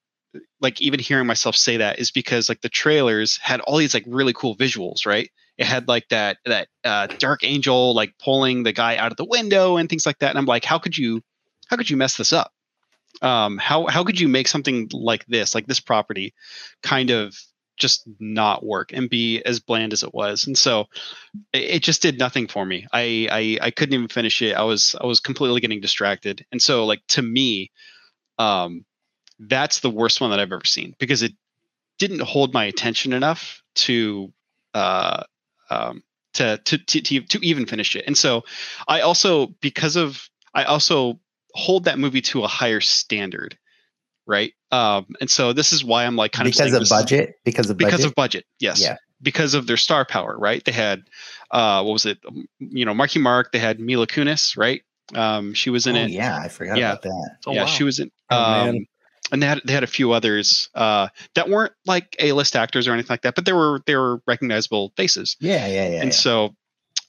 like even hearing myself say that is because like the trailers had all these like really cool visuals, right? It had like that that uh, dark angel like pulling the guy out of the window and things like that. And I'm like, how could you how could you mess this up? Um, how how could you make something like this, like this property, kind of just not work and be as bland as it was and so it, it just did nothing for me I, I i couldn't even finish it i was i was completely getting distracted and so like to me um that's the worst one that i've ever seen because it didn't hold my attention enough to uh um to to to, to, to even finish it and so i also because of i also hold that movie to a higher standard right? Um, and so this is why I'm like kind because of because of budget. Because of because budget? of budget, yes. Yeah. Because of their star power, right? They had uh, what was it? Um, You know, Marky Mark. They had Mila Kunis, right? Um, she was in oh, it. yeah, I forgot Yeah. about that. Oh, yeah, wow. she was in. Oh. Um, and they had they had a few others uh, that weren't like A list actors or anything like that, but they were they were recognizable faces. Yeah, yeah, yeah. and yeah. so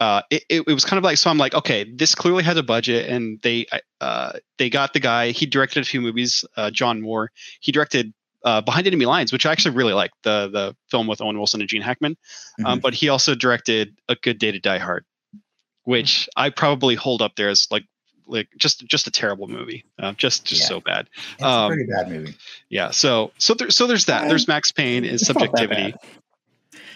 uh, it, it, it was kind of like so i'm like okay this clearly has a budget and they uh, they got the guy he directed a few movies uh, john moore he directed uh, behind enemy lines which i actually really like the the film with owen wilson and gene hackman um, Mhm. but he also directed a good day to die hard which i probably hold up there as like like just just a terrible movie uh, just just Yeah. so bad it's um, a pretty bad movie. yeah so so there, so there's that there's max payne is (laughs) It's not that subjectivity.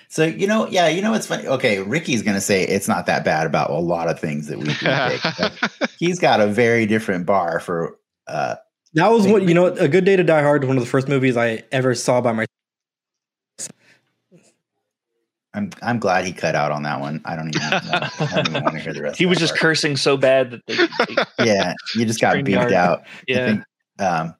So you know, yeah, you know what's funny? Okay, Ricky's gonna say it's not that bad about a lot of things that we do pick. (laughs) he's got a very different bar for uh That was what you know. A Good Day to Die Hard, one of the first movies I ever saw by myself. I'm I'm glad he cut out on that one. I don't even, I don't even want to hear the rest. (laughs) he was just part. cursing so bad that they, they (laughs) Yeah, you just got beeped out. I yeah. think, um,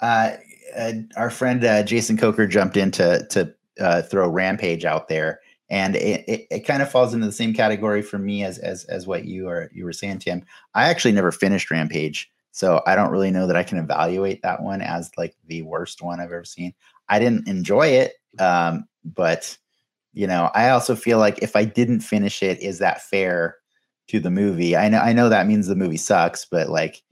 uh, uh, our friend uh, Jason Coker jumped in to to uh, throw Rampage out there, and it, it, it kind of falls into the same category for me as as as what you are you were saying, Tim. I actually never finished Rampage, so I don't really know that I can evaluate that one as like the worst one I've ever seen. I didn't enjoy it, um, but you know, I also feel like if I didn't finish it, is that fair to the movie? I know I know that means the movie sucks, but like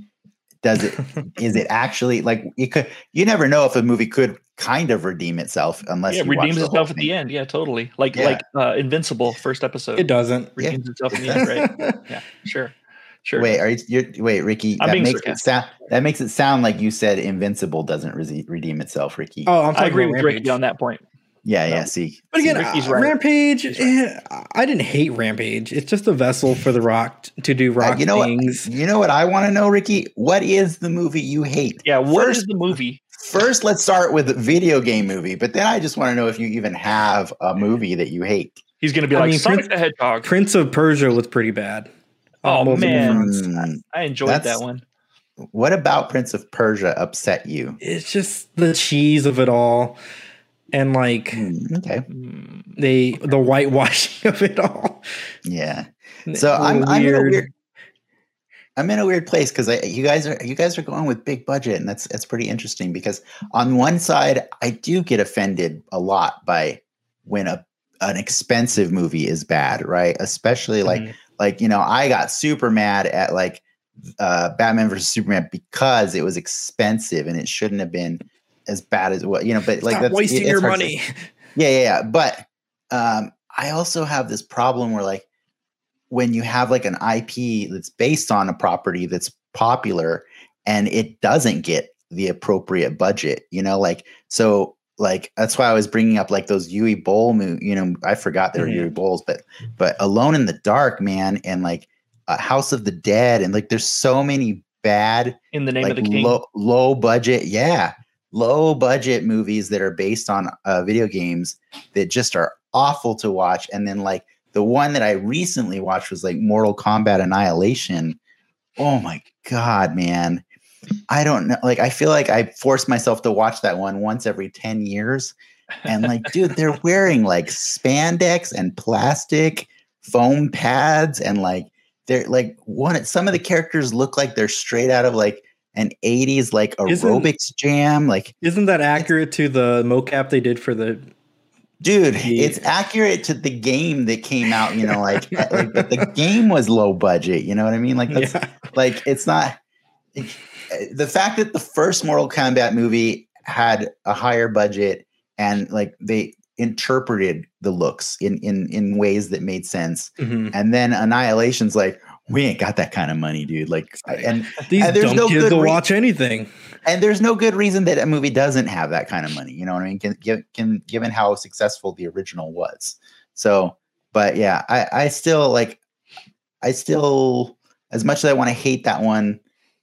does it (laughs) is it actually like you could you never know if a movie could kind of redeem itself unless yeah, you watch redeems the itself at the end. Yeah, totally. Like Yeah. like uh, Invincible first episode. It doesn't. Yeah, itself in it the end, right? (laughs) yeah, sure, sure. Wait, are you you're, wait, Ricky? I'm that being makes it sarcastic. sound that makes it sound like you said Invincible doesn't re- redeem itself, Ricky. Oh, I'm I agree with Ricky on that point. Yeah, yeah. See, But again, Ricky's uh, right. Rampage. He's eh, I didn't hate Rampage. It's just a vessel for the Rock t- to do Uh, Rock you know what? things. You know what I want to know, Ricky? What is the movie you hate? Yeah, what is First- the movie? First, let's start with video game movie, but then I just want to know if you even have a movie that you hate. He's going to be I like mean, Sonic Prince- the Hedgehog. Prince of Persia was pretty bad. Oh, man. fronts. Hmm, I enjoyed that one. what about Prince of Persia upset you? It's just the cheese of it all, and like Hmm, okay, Mm, they the whitewashing (laughs) of it all. yeah. So a I'm I'm in a weird I'm in a weird place because I you guys are you guys are going with big budget and that's that's pretty interesting because on one side I do get offended a lot by when a an expensive movie is bad, right? Especially like Mhm. like you know I got super mad at like uh Batman versus Superman because it was expensive and it shouldn't have been as bad as what you know. But like Stop that's wasting it's your hard to- money. (laughs) yeah, yeah, yeah. But um, I also have this problem where, like, when you have like an IP that's based on a property that's popular and it doesn't get the appropriate budget, you know, like, so, like, that's why I was bringing up like those Uwe Boll, you know, I forgot there were Mhm. Uwe Bolls, but, but Alone in the Dark, man, and like uh, House of the Dead, and like, there's so many bad in the name like of the king. low low budget yeah low budget movies that are based on uh, video games that just are awful to watch. And then like the one that i recently watched was like mortal kombat annihilation. Oh my god man. I don't know like i feel like i force myself to watch that one once every 10 years. And like dude they're wearing like spandex and plastic foam pads and like they're like one some of the characters look like they're straight out of like an 80s like Isn't- aerobics jam like Isn't that accurate to the mocap they did for the? dude Yeah. it's accurate to the game that came out you know like, (laughs) like but the game was low budget you know what i mean like that's Yeah. like it's not it- the fact that the first mortal kombat movie had a higher budget and like they interpreted the looks in in in ways that made sense. Mhm. And then Annihilation's like, we ain't got that kind of money, dude. Like, and (laughs) These And there's dumb no kids good will re- watch anything. and there's no good reason that a movie doesn't have that kind of money. You know what I mean? Can, gi- can given how successful the original was. So, but yeah, I I still like, I still as much as I want to hate that one,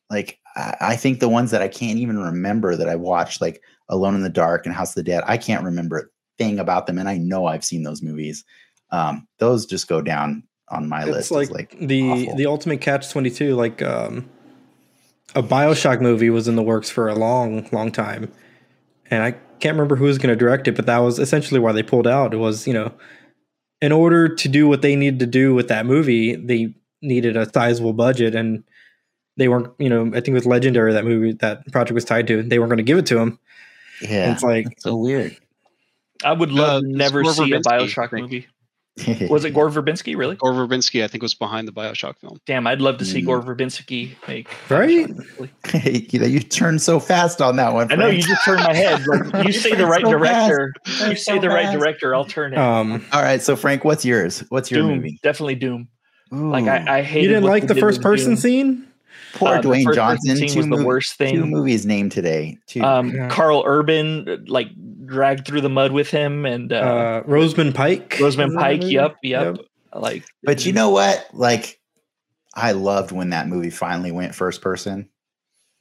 like I, I think the ones that I can't even remember that I watched, like Alone in the Dark and House of the Dead, I can't remember a thing about them, and I know I've seen those movies. Um, those just go down on my It's list. like, as, like the awful. the ultimate catch twenty two. Like um, a Bioshock movie was in the works for a long, long time, and I can't remember who was going to direct it, but that was essentially why they pulled out. It was you know, in order to do what they needed to do with that movie, they needed a sizable budget, and they weren't. You know, I think with Legendary, that movie that project was tied to, they weren't going to give it to him. yeah, It's like so weird. I would love Uh, never Gore see a Verbinski, I Bioshock movie. Was it (laughs) Gore Verbinski? Really? Gore Verbinski, I think, was behind the Bioshock film. Damn, I'd love to see Mm. Gore Verbinski make. Right? Bioshock movie. (laughs) you know, you turned so fast on that one. I know you just turned my head. Like, (laughs) you say the right So director. fast. You say So the right fast. director. I'll turn it. um, All right, so Frank, what's yours? What's your Doom, movie? definitely Doom. Like I, I hated. you didn't like the did first person Doom. scene. poor Uh, Dwayne Johnson. Two, was the mov- worst two thing. movies named today. Two. Um, Yeah. Karl Urban uh, like dragged through the mud with him, and uh, Uh, Rosamund Pike. Rosamund Pike. movie? Yep, yep. Like, but you know what? Like, I loved when that movie finally went first person.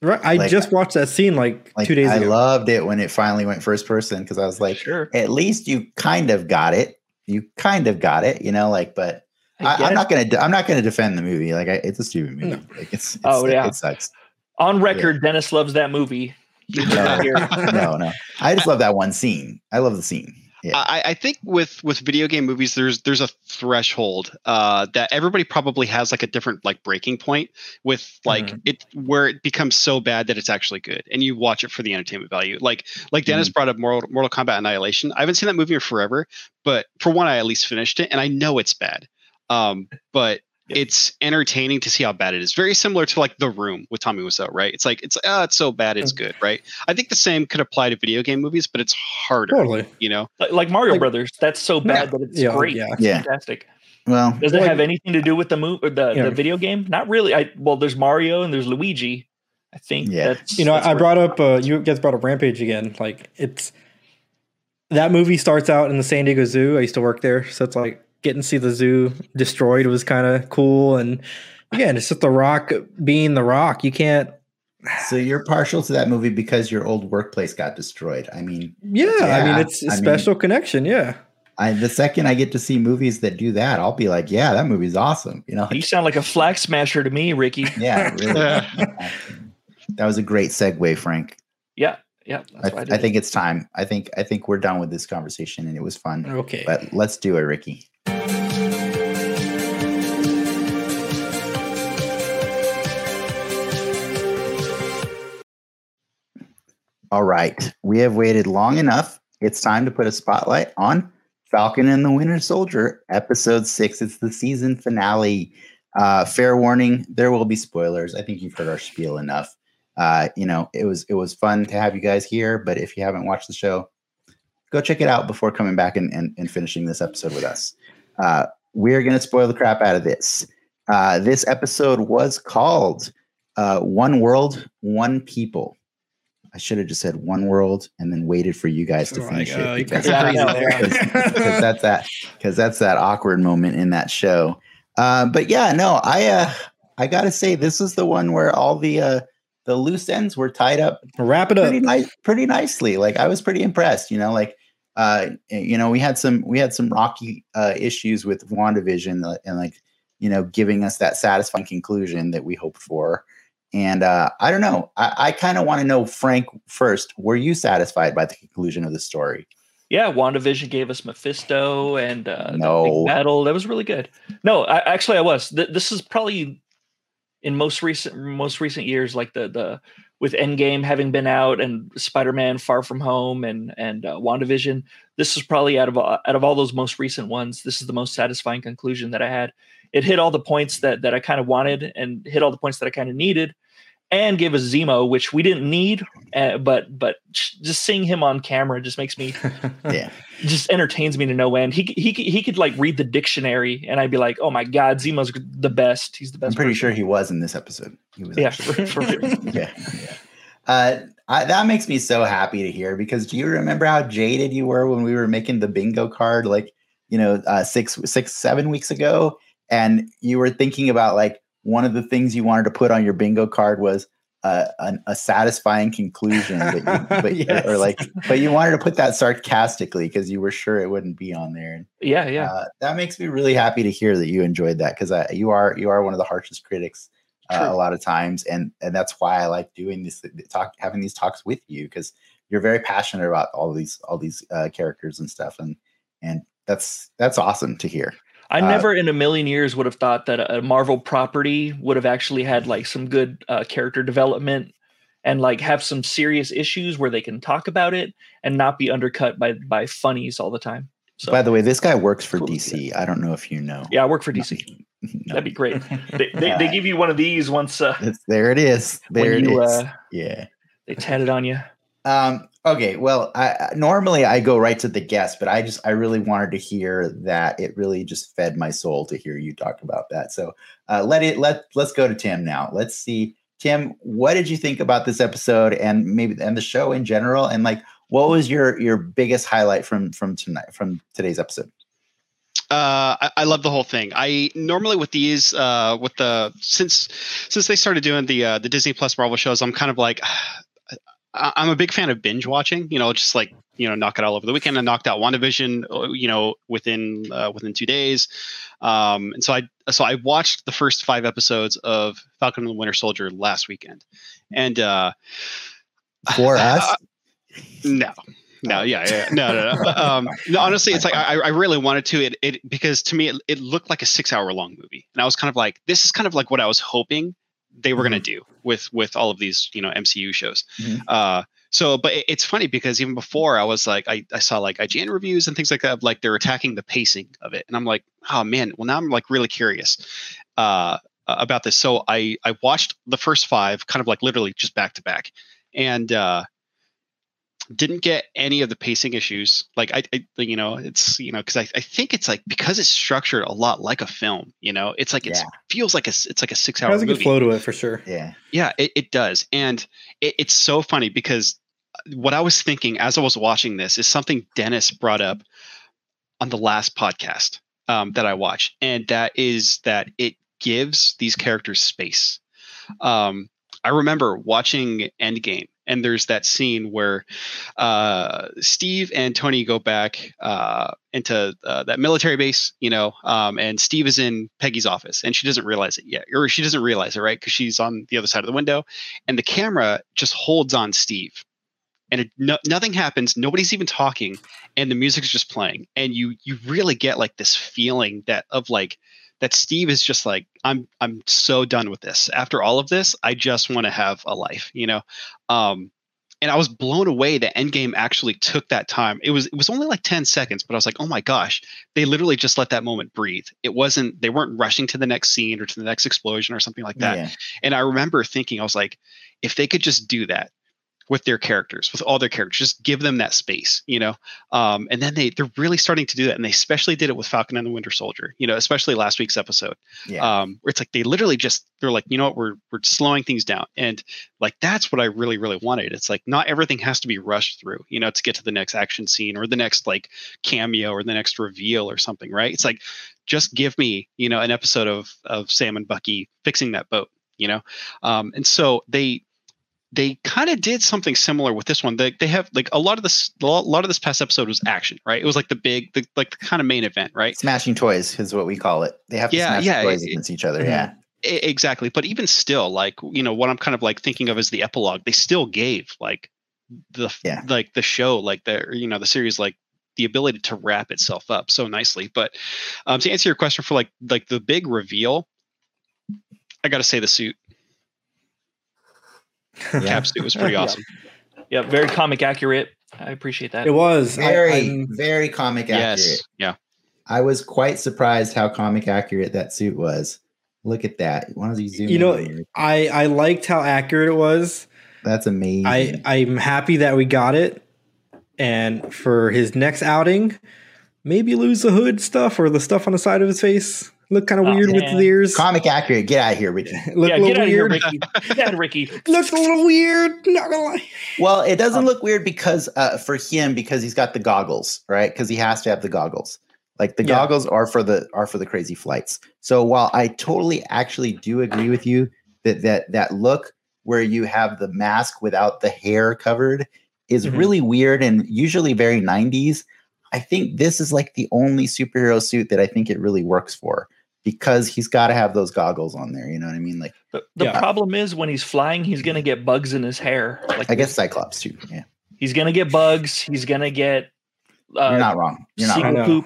Right, I Like- just watched that scene like, Like, two days I ago. loved it when it finally went first person because I was like, sure. at least you kind of got it. You kind of got it, you know. Like, but I, get I'm not gonna. de- I'm not gonna defend the movie. Like, I, it's a stupid movie. No. Like, it's, it's Oh, yeah. it sucks. On record, Dennis loves that movie. You heard it here. no, no. I just love that one scene. I love the scene. Yeah. I, I think with with video game movies, there's there's a threshold uh, that everybody probably has like a different like breaking point with like Mhm. it where it becomes so bad that it's actually good, and you watch it for the entertainment value. Like like Dennis brought up Mortal, Mortal Kombat Annihilation. I haven't seen that movie in forever, but for one, I at least finished it, and I know it's bad. Um, but Yeah. it's entertaining to see how bad it is. Very similar to like The Room with Tommy Wiseau, right? It's like it's oh, it's so bad, it's good, right? I think the same could apply to video game movies, but it's harder, Totally. you know. Like, like Mario Like- Brothers. That's so bad that it's Yeah, great. yeah. It's Yeah. fantastic. well, Does it Like- have anything to do with the movie, the, Yeah. the video game? Not really. I well, there's Mario and there's Luigi. I think Yeah. that's You know, that's I brought up uh, you guys brought up Rampage again. Like it's that movie starts out in the San Diego Zoo. I used to work there, so it's like getting to see the zoo destroyed was kind of cool. And again, it's just the Rock being the Rock. You can't. so you're partial to that movie because your old workplace got destroyed. I mean, Yeah, I mean Yeah, it's a I mean- special connection. Yeah, I the second I get to see movies that do that, I'll be like, yeah, that movie's awesome. You know, You sound like a flag smasher to me, Ricky. (laughs) yeah, really. (laughs) that was a great segue, Frank. Yeah, yeah. I, That's I, did I it. think it's time. I think I think we're done with this conversation, and it was fun. okay. But let's do it, Ricky. All right. We have waited long enough. It's time to put a spotlight on Falcon and the Winter Soldier, episode six. It's the season finale. Uh, fair warning, there will be spoilers. I think you've heard our spiel enough. Uh, you know, it was it was fun to have you guys here, but if you haven't watched the show, go check it out before coming back and, and, and finishing this episode with us. Uh, we're going to spoil the crap out of this. Uh, this episode was called uh, One World, One People. I should have just said One World and then waited for you guys to Oh finish God, it because, got crazy because that's that because that's that awkward moment in that show. Uh, but yeah, no, I uh, I gotta say this is the one where all the uh, the loose ends were tied up Wrap it up. pretty nice pretty nicely like i was pretty impressed you know like uh you know we had some we had some rocky uh issues with wandavision uh, and like you know giving us that satisfying conclusion that we hoped for and uh i don't know i, I kind of want to know frank first were you satisfied by the conclusion of the story yeah, WandaVision gave us Mephisto and uh, the No. big battle. That was really good. No, I, actually, I was. Th- this is probably in most recent most recent years, like the the with Endgame having been out and Spider-Man Far From Home and and uh, WandaVision. This is probably out of out of all those most recent ones. This is the most satisfying conclusion that I had. It hit all the points that that I kind of wanted and hit all the points that I kind of needed. And gave us Zemo, which we didn't need, uh, but but just seeing him on camera just makes me (laughs) Yeah. just entertains me to no end. He he he could like read the dictionary, and I'd be like, oh my god, Zemo's the best. He's the best. I'm pretty person." sure he was in this episode. He was Yeah, for, for sure. (laughs) yeah, yeah. Uh, I, that makes me so happy to hear because do you remember how jaded you were when we were making the bingo card, like you know, uh, six, six, seven weeks ago, and you were thinking about like one of the things you wanted to put on your bingo card was uh, an, a satisfying conclusion, but you, (laughs) but, Yes. or like, but you wanted to put that sarcastically because you were sure it wouldn't be on there. And Yeah, yeah. uh, that makes me really happy to hear that you enjoyed that because you are you are one of the harshest critics uh, a lot of times, and and that's why I like doing this talk, having these talks with you because you're very passionate about all these all these uh, characters and stuff, and and that's that's awesome to hear. I uh, never in a million years would have thought that a Marvel property would have actually had like some good uh, character development and like have some serious issues where they can talk about it and not be undercut by by funnies all the time. So By the way, this guy works for Cool. DC. I don't know if you know. yeah, I work for DC. (laughs) No. That'd be great. They, (laughs) they, they give you one of these once uh, there it is. There it you is. uh, yeah. they tat it on you. Um, okay, well, I, normally I go right to the guest, but I just I really wanted to hear that. It really just fed my soul to hear you talk about that. So uh, let it let let's go to Tim now. Let's see, Tim, what did you think about this episode and maybe and the show in general? And like, what was your your biggest highlight from from tonight from today's episode? Uh, I, I love the whole thing. I normally with these, uh, with the since since they started doing the uh, the Disney Plus Marvel shows, I'm kind of like, I'm a big fan of binge watching. You know, just like you know, knock it all over the weekend. I knocked out WandaVision, uh, you know, within uh, within two days. Um, and so I so I watched the first five episodes of Falcon and the Winter Soldier last weekend, and uh, For us, (laughs) no. No, yeah, yeah, no, no, no. Um, no, (laughs) honestly, it's like I, I really wanted to it, it because to me it, it looked like a six-hour long movie, and I was kind of like, this is kind of like what I was hoping they were going to do with with all of these, you know, MCU shows. Mhm. Uh, so, but it, it's funny because even before I was like, I, I saw like IGN reviews and things like that, like they're attacking the pacing of it, and I'm like, oh man, well now I'm like really curious uh, about this. So I I watched the first five, kind of like literally just back to back, and. uh didn't get any of the pacing issues. Like I, I you know, it's you know, because I, I think it's like because it's structured a lot like a film. You know, it's like it Yeah. feels like a s- it's like a six It hour has a good movie. flow to it for sure. yeah, Yeah, it, it does, and it, it's so funny because what I was thinking as I was watching this is something Dennis brought up on the last podcast um, that I watched, and that is that it gives these characters space. Um, I remember watching Endgame, and there's that scene where uh, Steve and Tony go back uh, into uh, that military base, you know, um, and Steve is in Peggy's office, and she doesn't realize it yet, or she doesn't realize it, right? Because she's on the other side of the window, and the camera just holds on Steve, and it, no, nothing happens. Nobody's even talking, and the music's just playing, and you you really get like this feeling that of like that Steve is just like I'm I'm so done with this. After all of this, I just want to have a life, you know. Um, and I was blown away that Endgame actually took that time. It was it was only like 10 seconds, but I was like, "Oh my gosh, they literally just let that moment breathe." It wasn't they weren't rushing to the next scene or to the next explosion or something like that. yeah, And I remember thinking, I was like, if they could just do that with their characters, with all their characters, just give them that space, you know. Um, and then they they're really starting to do that, and they especially did it with Falcon and the Winter Soldier, you know, especially last week's episode, yeah. um, where it's like they literally just they're like, you know what, we're we're slowing things down, and like that's what I really really wanted. It's like not everything has to be rushed through, you know, to get to the next action scene or the next like cameo or the next reveal or something, right? It's like just give me, you know, an episode of of Sam and Bucky fixing that boat, you know, um, and so they they kind of did something similar with this one. They, they have like a lot of this a lot of this past episode was action, right? It was like the big the like the kind of main event, right? Smashing toys is what we call it. They have to Yeah, smash yeah, toys it- against each other. Mhm. Yeah, exactly. But even still, like you know, what I'm kind of like thinking of as the epilogue, they still gave like the Yeah. like the show, like the you know the series, like the ability to wrap itself up so nicely. But um, to answer your question for like like the big reveal, I got to say the suit, (laughs) yeah. cap suit was (laughs) pretty awesome. Yeah, very comic accurate. I appreciate that. It was very I'm- very comic accurate. Yes, yeah. I was quite surprised how comic accurate that suit was. Look at that. Why don't you zoom? You know, on your- I I liked how accurate it was. that's amazing. I I'm happy that we got it. And for his next outing, maybe lose the hood stuff or the stuff on the side of his face. Look kind of Oh, weird with man. his ears. Comic accurate. Get out of here, Ricky. Look yeah, a little get out of here, weird. Ricky. Get out Ricky. (laughs) Looks a little weird. Not gonna lie. Well, it doesn't look weird because uh, for him because he's got the goggles, right? Because he has to have the goggles. Like the Yeah. goggles are for the are for the crazy flights. So while I totally actually do agree with you that that that look where you have the mask without the hair covered is Mhm. really weird and usually very 90s. I think this is like the only superhero suit that I think it really works for because he's got to have those goggles on there. You know what I mean? Like The, the Yeah. problem is when he's flying, he's gonna get bugs in his hair. Like I guess Cyclops too. Yeah, he's gonna get bugs. He's gonna get. Uh, you're not wrong. You're not wrong. Poop.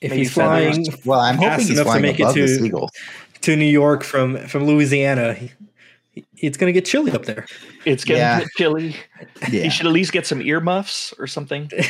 If he's flying feathers. Well, I'm hoping he's enough to flying make it above the to- seagulls. to New York from from Louisiana, he, it's gonna get chilly up there. It's gonna Yeah. get chilly. Yeah. He should at least get some earmuffs or something. (laughs)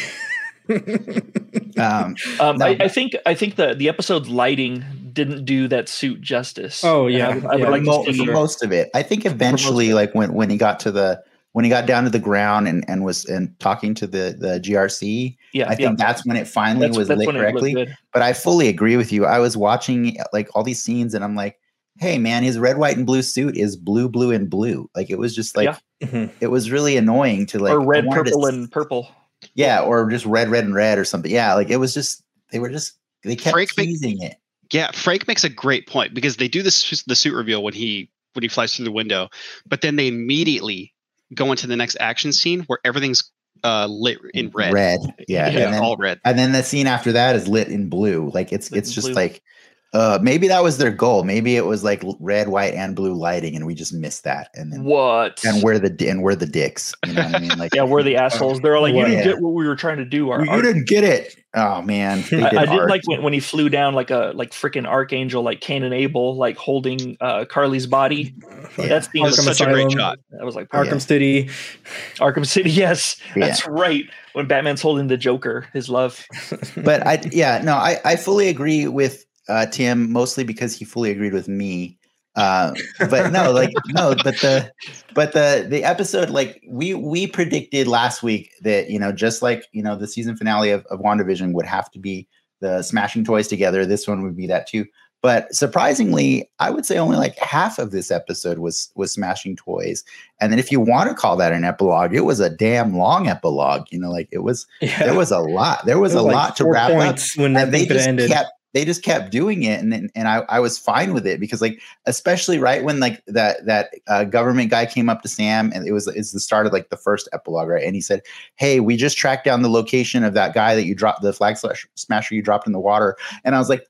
Um, Um, No. I, I think I think the the episode's lighting didn't do that suit justice. Oh, yeah, I, would- I would yeah. like mo- to see. most of it, I think eventually, like when when he got to the when he got down to the ground and and was and talking to the the GRC, Yeah, I think yeah. that's when it finally That's, was that's lit when it looked correctly. But I fully agree with you. I was watching like all these scenes, and I'm like, hey man, his red, white, and blue suit is blue, blue, and blue. Like it was just like Yeah. Mhm. it was really annoying to like or red, wanted to purple, and purple. yeah, or just red, red, and red or something. Yeah, like it was just they were just they kept Frank Mc- teasing it. Yeah, Frank makes a great point because they do this the suit reveal when he when he flies through the window, but then they immediately go into the next action scene where everything's uh, lit in red. red, yeah, Yeah, and then, all red. and then the scene after that is lit in blue. Like it's Lit it's just blue. like uh maybe that was their goal. Maybe it was like red, white, and blue lighting, and we just missed that. And then What? and we're the and we're the dicks. You know what I mean? Like (laughs) yeah, we're the (laughs) assholes. They're all like, you didn't Yeah. get what we were trying to do. Our, you our- didn't get it. Oh man, (laughs) they I, did I did like when, when he flew down like a like freaking archangel, like Cain and Abel, like holding uh, Karli's body. Yeah. That scene was such such a great shot. That was like Arkham Yeah. City. Arkham City. Yes, Yeah. that's right. When Batman's holding the Joker, his love. but I yeah no I I fully agree with uh, Tim mostly because he fully agreed with me. Uh, (laughs) but no, like no, but the but the the episode like we we predicted last week that you know just like you know the season finale of, of WandaVision would have to be the smashing toys together. This one would be that too. But surprisingly, I would say only like half of this episode was was smashing toys. And then if you want to call that an epilogue, it was a damn long epilogue. You know, like it was Yeah. there was a lot. There was It a like lot to wrap up when that and they just ended. kept they just kept doing it and and I, I was fine with it because like especially right when like that that uh, government guy came up to Sam and it was it's the start of like the first epilogue right? And he said hey we just tracked down the location of that guy that you dropped the flag slash smasher you dropped in the water. And I was like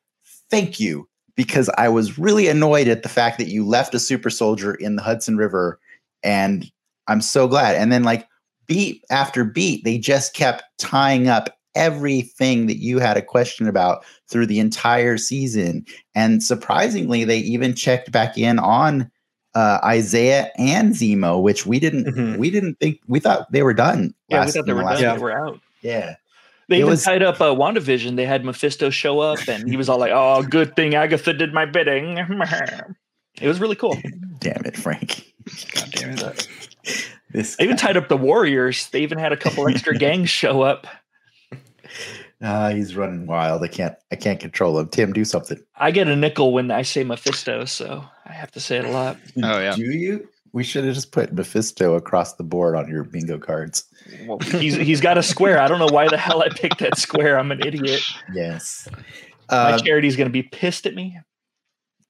thank you because I was really annoyed at the fact that you left a super soldier in the Hudson River and I'm so glad. And then like beat after beat they just kept tying up everything that you had a question about through the entire season. And surprisingly, they even checked back in on uh, Isaiah and Zemo, which we didn't Mhm. we didn't think we thought they were done. Yeah, we thought they were done. Yeah. They were out. Yeah. They It even was- tied up uh, WandaVision. They had Mephisto show up, and he was all like, "Oh, good thing Agatha did my bidding." (laughs) It was really cool. (laughs) Damn it, Frank. God damn it. (laughs) This They even tied up the Warriors. They even had a couple extra gangs show up. Ah, he's running wild. I can't I can't control him. Tim, do something. I get a nickel when I say Mephisto, so I have to say it a lot. (laughs) Oh, yeah. Do you? We should have just put Mephisto across the board on your bingo cards. Well, (laughs) he's he's got a square. I don't know why the hell I picked that square. I'm an idiot. Yes. My Uh, charity's gonna be pissed at me.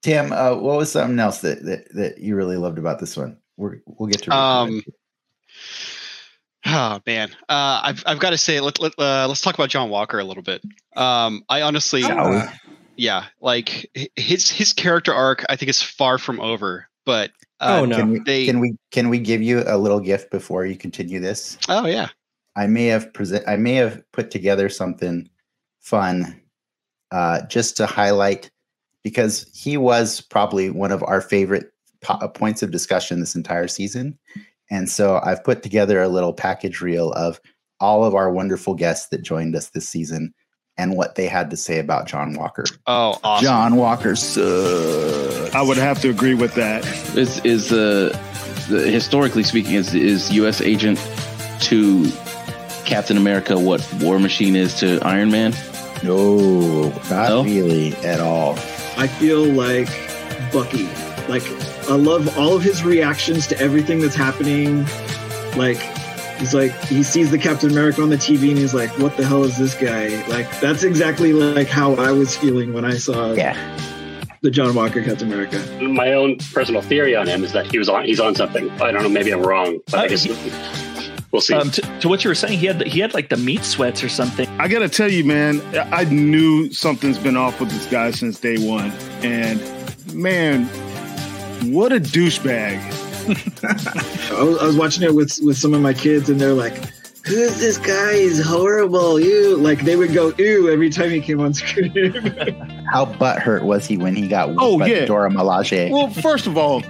Tim, uh, what was something else that, that that you really loved about this one? We're, we'll get to. Um, oh man, uh, I've I've got to say, let, let uh, let's talk about John Walker a little bit. Um, I honestly, Shall? Ah, yeah, like his his character arc, I think is far from over. But uh, Oh, no. Can we They- can we can we give you a little gift before you continue this? oh yeah, I may have present I may have put together something fun uh, just to highlight because he was probably one of our favorite po- points of discussion this entire season. And so I've put together a little package reel of all of our wonderful guests that joined us this season. and what they had to say about John Walker. Oh, awesome. John Walker sucks. I would have to agree with that. Is is the, the historically speaking is is U.S. Agent to Captain America what War Machine is to Iron Man? No, not No? really at all. I feel like Bucky. Like I love all of his reactions to everything that's happening. Like he's like he sees the Captain America on the TV and he's like, "What the hell is this guy?" Like that's exactly like how I was feeling when I saw Yeah. the John Walker Captain America. My own personal theory on him is that he was on. He's on something. I don't know. Maybe I'm wrong, but I Uh, guess we'll see. Um, to, to what you were saying, he had he had like the meat sweats or something. I gotta tell you, man, I knew something's been off with this guy since day one. And man, what a douchebag. (laughs) I was, I was watching it with with some of my kids and they're like, "Who's this guy? He's horrible." You like they would go ew every time he came on screen. (laughs) How butthurt was he when he got Oh, by yeah. Dora Milaje? Well, first of all,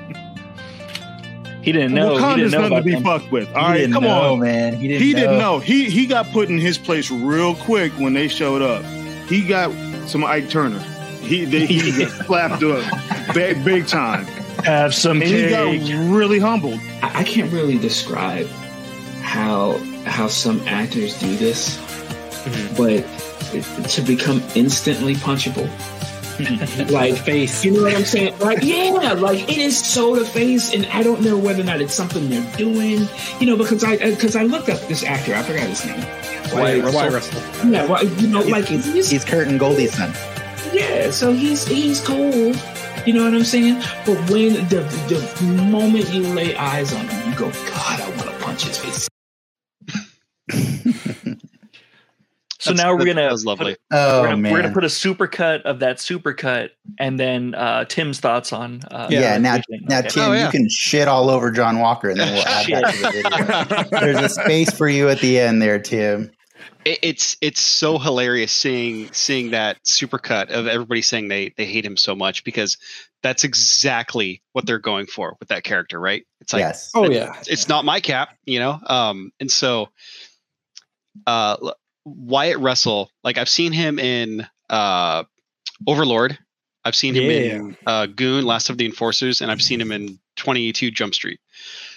He didn't know. he Wakanda's didn't know nothing to be them. fucked with. All He right, didn't come know, on. man. He didn't. he know. didn't know. He he got put in his place real quick when they showed up. He got some Ike Turner. He they, he (laughs) slapped up big, big time, Have some and he got really humbled. I I can't really describe how how some actors do this, mm-hmm. but to become instantly punchable, (laughs) like Face. you know what I'm saying? Like yeah, like it is so the face, and I don't know whether or not it's something they're doing, you know, because I uh, because I looked up this actor, I forgot his name. Wyatt Like, Russell. Russell. Yeah, well, you know, like he's, He's Kurt and Goldie's son. yeah, so he's he's cool. You know what I'm saying? But when the the moment you lay eyes on him, you go, God, I want to punch his face. (laughs) So That's- now we're gonna that was lovely. Put, Oh we're, gonna, man. we're gonna put a supercut of that supercut, and then uh, Tim's thoughts on. Uh, yeah, now, everything. now Okay. Tim, Oh, yeah. you can shit all over John Walker, and then we'll (laughs) add that to the video. There's a space for you at the end there, Tim. It, it's it's so hilarious seeing seeing that supercut of everybody saying they they hate him so much because that's exactly what they're going for with that character, right? It's like yes. Oh yeah. it's not my cap, you know. Um, and so, uh, Wyatt Russell, like I've seen him in uh, Overlord, I've seen him in uh, Goon, Last of the Enforcers, and I've seen him in Twenty Two Jump Street.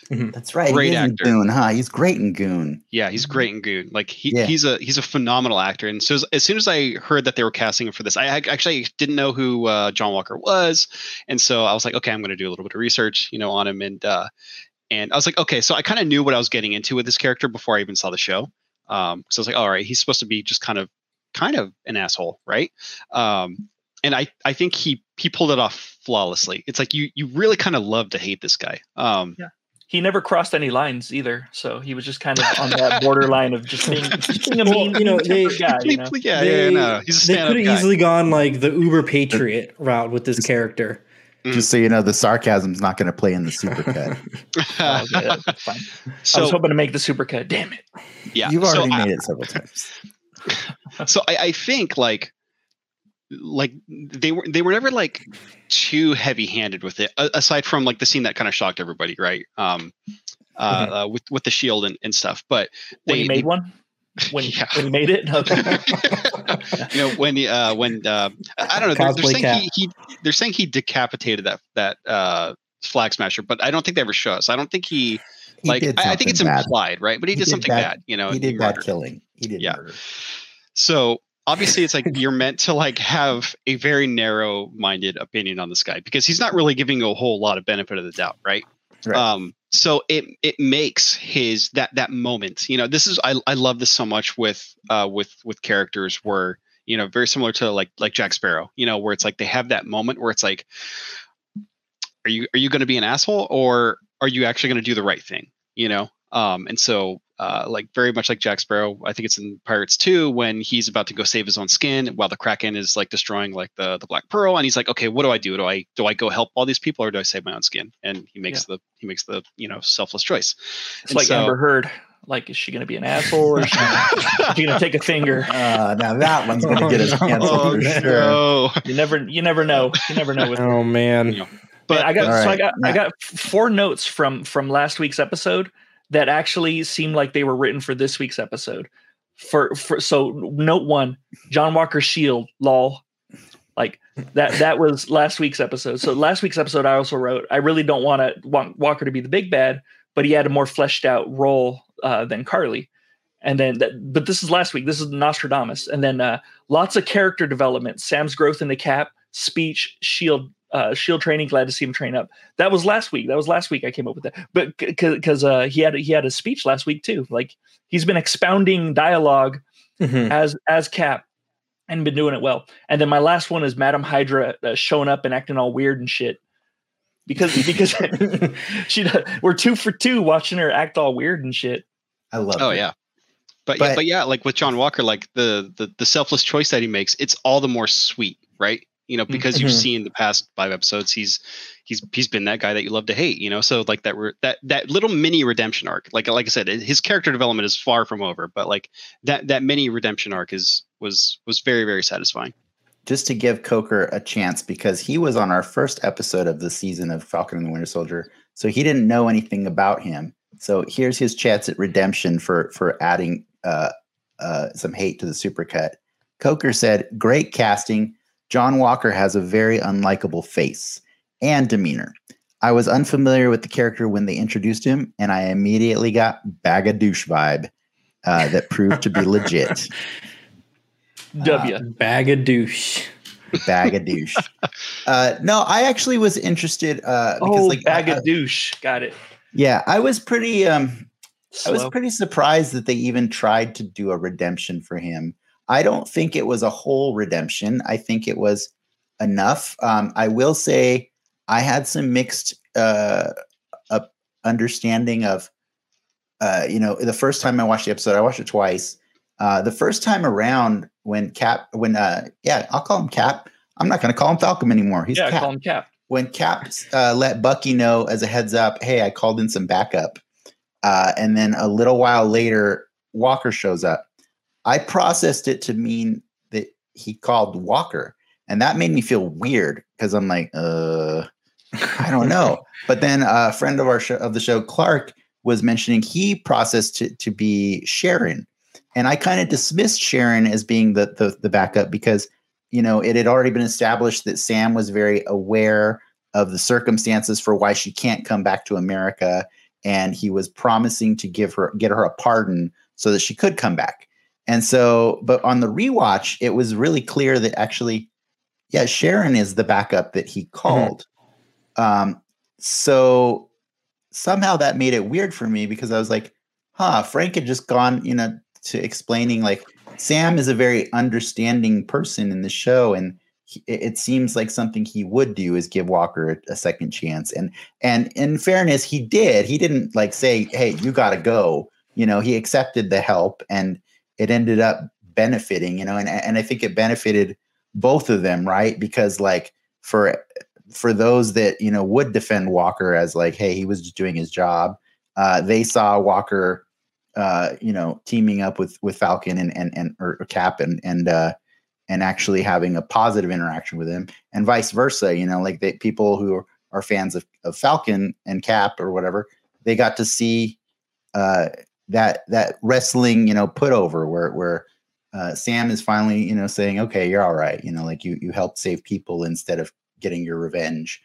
That's right. Great he is in actor. Goon, huh? He's great in Goon. Yeah, he's great in Goon. Like he, Yeah. he's a he's a phenomenal actor. And so as, as soon as I heard that they were casting him for this, I, ac- actually didn't know who uh, John Walker was, and so I was like, okay, I'm going to do a little bit of research, you know, on him, and uh, and I was like, okay, so I kind of knew what I was getting into with this character before I even saw the show. Um, so I was like, all right, he's supposed to be just kind of kind of an asshole, right? Um, and I I think he he pulled it off flawlessly. It's like you you really kind of love to hate this guy. Um, he never crossed any lines either, so he was just kind of on that borderline of just being, just being a Well, mean, you know, they- guy. You know? yeah, They- yeah, no, he's a They could have easily gone like the Uber Patriot route with this character. Mm. Just so you know, the sarcasm's not going to play in the supercut. (laughs) Oh, yeah, that's fine. I was hoping to make the supercut. Damn it! yeah, You've so already I- made it several times. (laughs) so I, I think like like they were they were never like too heavy handed with it a- aside from like the scene that kind of shocked everybody right um uh, uh with with the shield and, and stuff but When they, he made they- one, when, (laughs) Yeah. when he made it, (laughs) okay. you know when uh when uh i don't know they're, they're saying he, he they're saying he decapitated that that uh flag smasher but i don't think they ever show us i don't think he, He like did I, I think it's something bad. implied right but he, He did did something bad- bad, you know He did bad murdered. killing. He did Yeah. murder. So obviously, it's like you're meant to like have a very narrow-minded opinion on this guy because he's not really giving you a whole lot of benefit of the doubt, right? Right. Um, so it it makes his that that moment. You know, this is I I love this so much with uh with with characters where you know very similar to like like Jack Sparrow. You know, where it's like they have that moment where it's like, are you are you going to be an asshole or are you actually going to do the right thing? You know, um, and so uh, like very much like Jack Sparrow. I think it's in Pirates 2 when he's about to go save his own skin while the Kraken is like destroying like the the Black Pearl, and he's like, okay, what do I do? Do I do I go help all these people or do I save my own skin? And he makes the he makes the you know selfless choice. It's And like so- Amber Heard. Like, is she going to be an asshole or is she, she going to take a finger? (laughs) Uh, now that one's going to get us (laughs) Oh, canceled Oh for sure. no! You never, you never know. You never know with Oh man. Yeah. But But I got All so I right. got I got four notes from from last week's episode that actually seemed like they were written for this week's episode. for for so note one, John Walker Shield, lol. Like that that was last week's episode. So last week's episode I also wrote, I really don't want to want Walker to be the big bad, but he had a more fleshed out role uh, than Karli. And then, that, but this is last week. This is Nostradamus, and then uh, lots of character development. Sam's growth in the cap, speech, shield, uh, shield training. Glad to see him train up. That was last week. That was last week. I came up with that, but because uh, he had he had a speech last week too. Like he's been expounding dialogue Mhm. as as Cap, and been doing it well. And then my last one is Madam Hydra uh, showing up and acting all weird and shit. Because because (laughs) she does, we're two for two watching her act all weird and shit. I love. Oh it. yeah. But, yeah, But- but yeah, like with John Walker, like the, the the selfless choice that he makes, it's all the more sweet, right? You know, because you've Mhm. seen the past five episodes, he's he's he's been that guy that you love to hate, you know. So like that re- that that little mini redemption arc, like like I said, his character development is far from over, but like that that mini redemption arc is was was very very satisfying. just to give Coker a chance because he was on our first episode of the season of Falcon and the Winter Soldier, so he didn't know anything about him. So here's his chance at redemption for for adding uh, uh, some hate to the supercut. Coker said, "Great casting. John Walker has a very unlikable face and demeanor. I was unfamiliar with the character when they introduced him, and I immediately got bag of douche vibe uh, that proved to be legit." (laughs) W. Bag of douche. bag of douche. Uh, no, I actually was interested uh, because, oh, like, bag I- of douche. Got it. yeah, I was pretty, um, I was pretty surprised that they even tried to do a redemption for him. I don't think it was a whole redemption. I think it was enough. Um, I will say I had some mixed uh, up understanding of, uh, you know, the first time I watched the episode, I watched it twice. Uh, the first time around, when Cap, when uh, yeah, I'll call him Cap. I'm not going to call him Falcon anymore. He's yeah, Cap call him Cap. when Cap uh, let Bucky know as a heads up, hey, I called in some backup. Uh, and then a little while later, Walker shows up. I processed it to mean that he called Walker. And that made me feel weird because I'm like, uh, I don't know. (laughs) but then a friend of our show, of the show, Clark, was mentioning he processed to, to be Sharon. And I kind of dismissed Sharon as being the, the the backup because you know, it had already been established that Sam was very aware of the circumstances for why she can't come back to America, and he was promising to give her get her a pardon so that she could come back. And so, but on the rewatch, it was really clear that actually, yeah, Sharon is the backup that he called. Um, so somehow that made it weird for me because I was like, huh, Frank had just gone, you know, to explaining like Sam is a very understanding person in the show, and he, it seems like something he would do is give Walker a, a second chance. And and in fairness, he did. He didn't like say, "Hey, you got to go." You know, he accepted the help, and it ended up benefiting. You know, and and I think it benefited both of them, right? Because like for for those that you know would defend Walker as like, "Hey, he was just doing his job," uh, they saw Walker uh, you know, teaming up with with Falcon and and and or, Cap and and uh, and actually having a positive interaction with him, and vice versa. You know, like they people who are, are fans of, of Falcon and Cap or whatever, they got to see uh, that that wrestling, you know, put over where where uh, Sam is finally, you know, saying, "Okay, you're all right." You know, like you you helped save people instead of getting your revenge.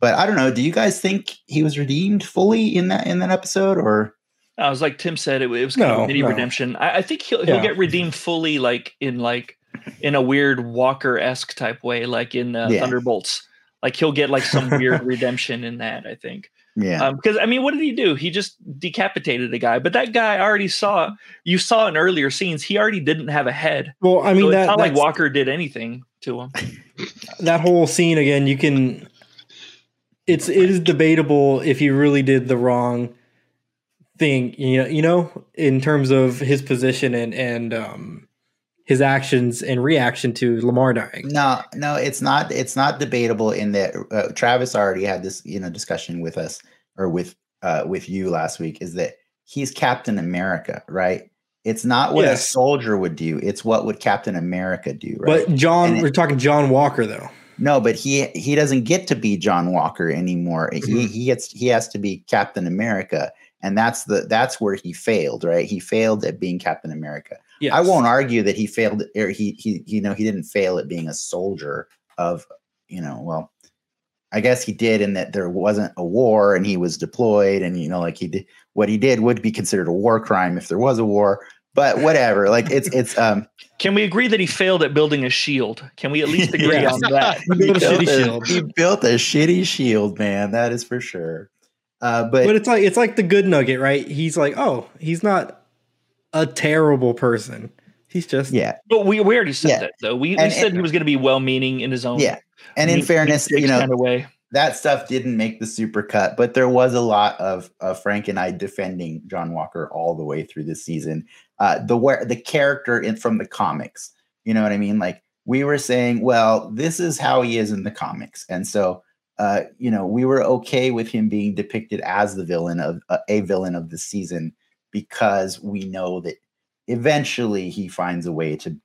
But I don't know. Do you guys think he was redeemed fully in that in that episode, or I was like Tim said, it, it was kind of No, a mini no. redemption. I, I think he'll Yeah. he'll get redeemed fully, like in like in a weird Walker esque type way, like in uh, Yeah. Thunderbolts. Like he'll get like some weird redemption in that. I think. Yeah? Um, because I mean, what did he do? He just decapitated a guy, but that guy already saw. You saw in earlier scenes, he already didn't have a head. Well, I mean, so it's not like Walker did anything to him. (laughs) that whole scene again, you can. It's it is debatable if he really did the wrong thing. You know, you know, in terms of his position and and um, his actions and reaction to Lamar dying. No, no, it's not. It's not debatable in that uh, Travis already had this, you know, discussion with us or with uh, with you last week. Is that he's Captain America, right? It's not what a soldier would do. It's what would Captain America do, right? But John, And we're talking John Walker though. no, but he he doesn't get to be John Walker anymore. He Mhm. he gets he has to be Captain America, and that's the that's where he failed, right? He failed at being Captain America. Yes. I won't argue that he failed or he he you know he didn't fail at being a soldier of you know well I guess he did in that there wasn't a war and he was deployed and you know like he did what he did would be considered a war crime if there was a war but whatever like it's (laughs) it's um Can we agree that he failed at building a shield? Can we at least (laughs) agree Yeah. on that? (laughs) He built a shitty a- shield. he built a shitty shield man that is for sure uh but, But it's like it's like the good nugget, right? He's like, oh, he's not a terrible person. He's just yeah But we, we already said Yeah. that though. We, we And- said he was going to be well-meaning in his own. yeah and in fairness you know kind of way. that stuff didn't make the super cut, but there was a lot of, of Frank and I defending John Walker all the way through this season. Uh, the where the character in from the comics, you know what I mean? Like we were saying, well, this is how he is in the comics, and so uh, you know we were okay with him being depicted as the villain of uh, a villain of the season because we know that eventually he finds a way to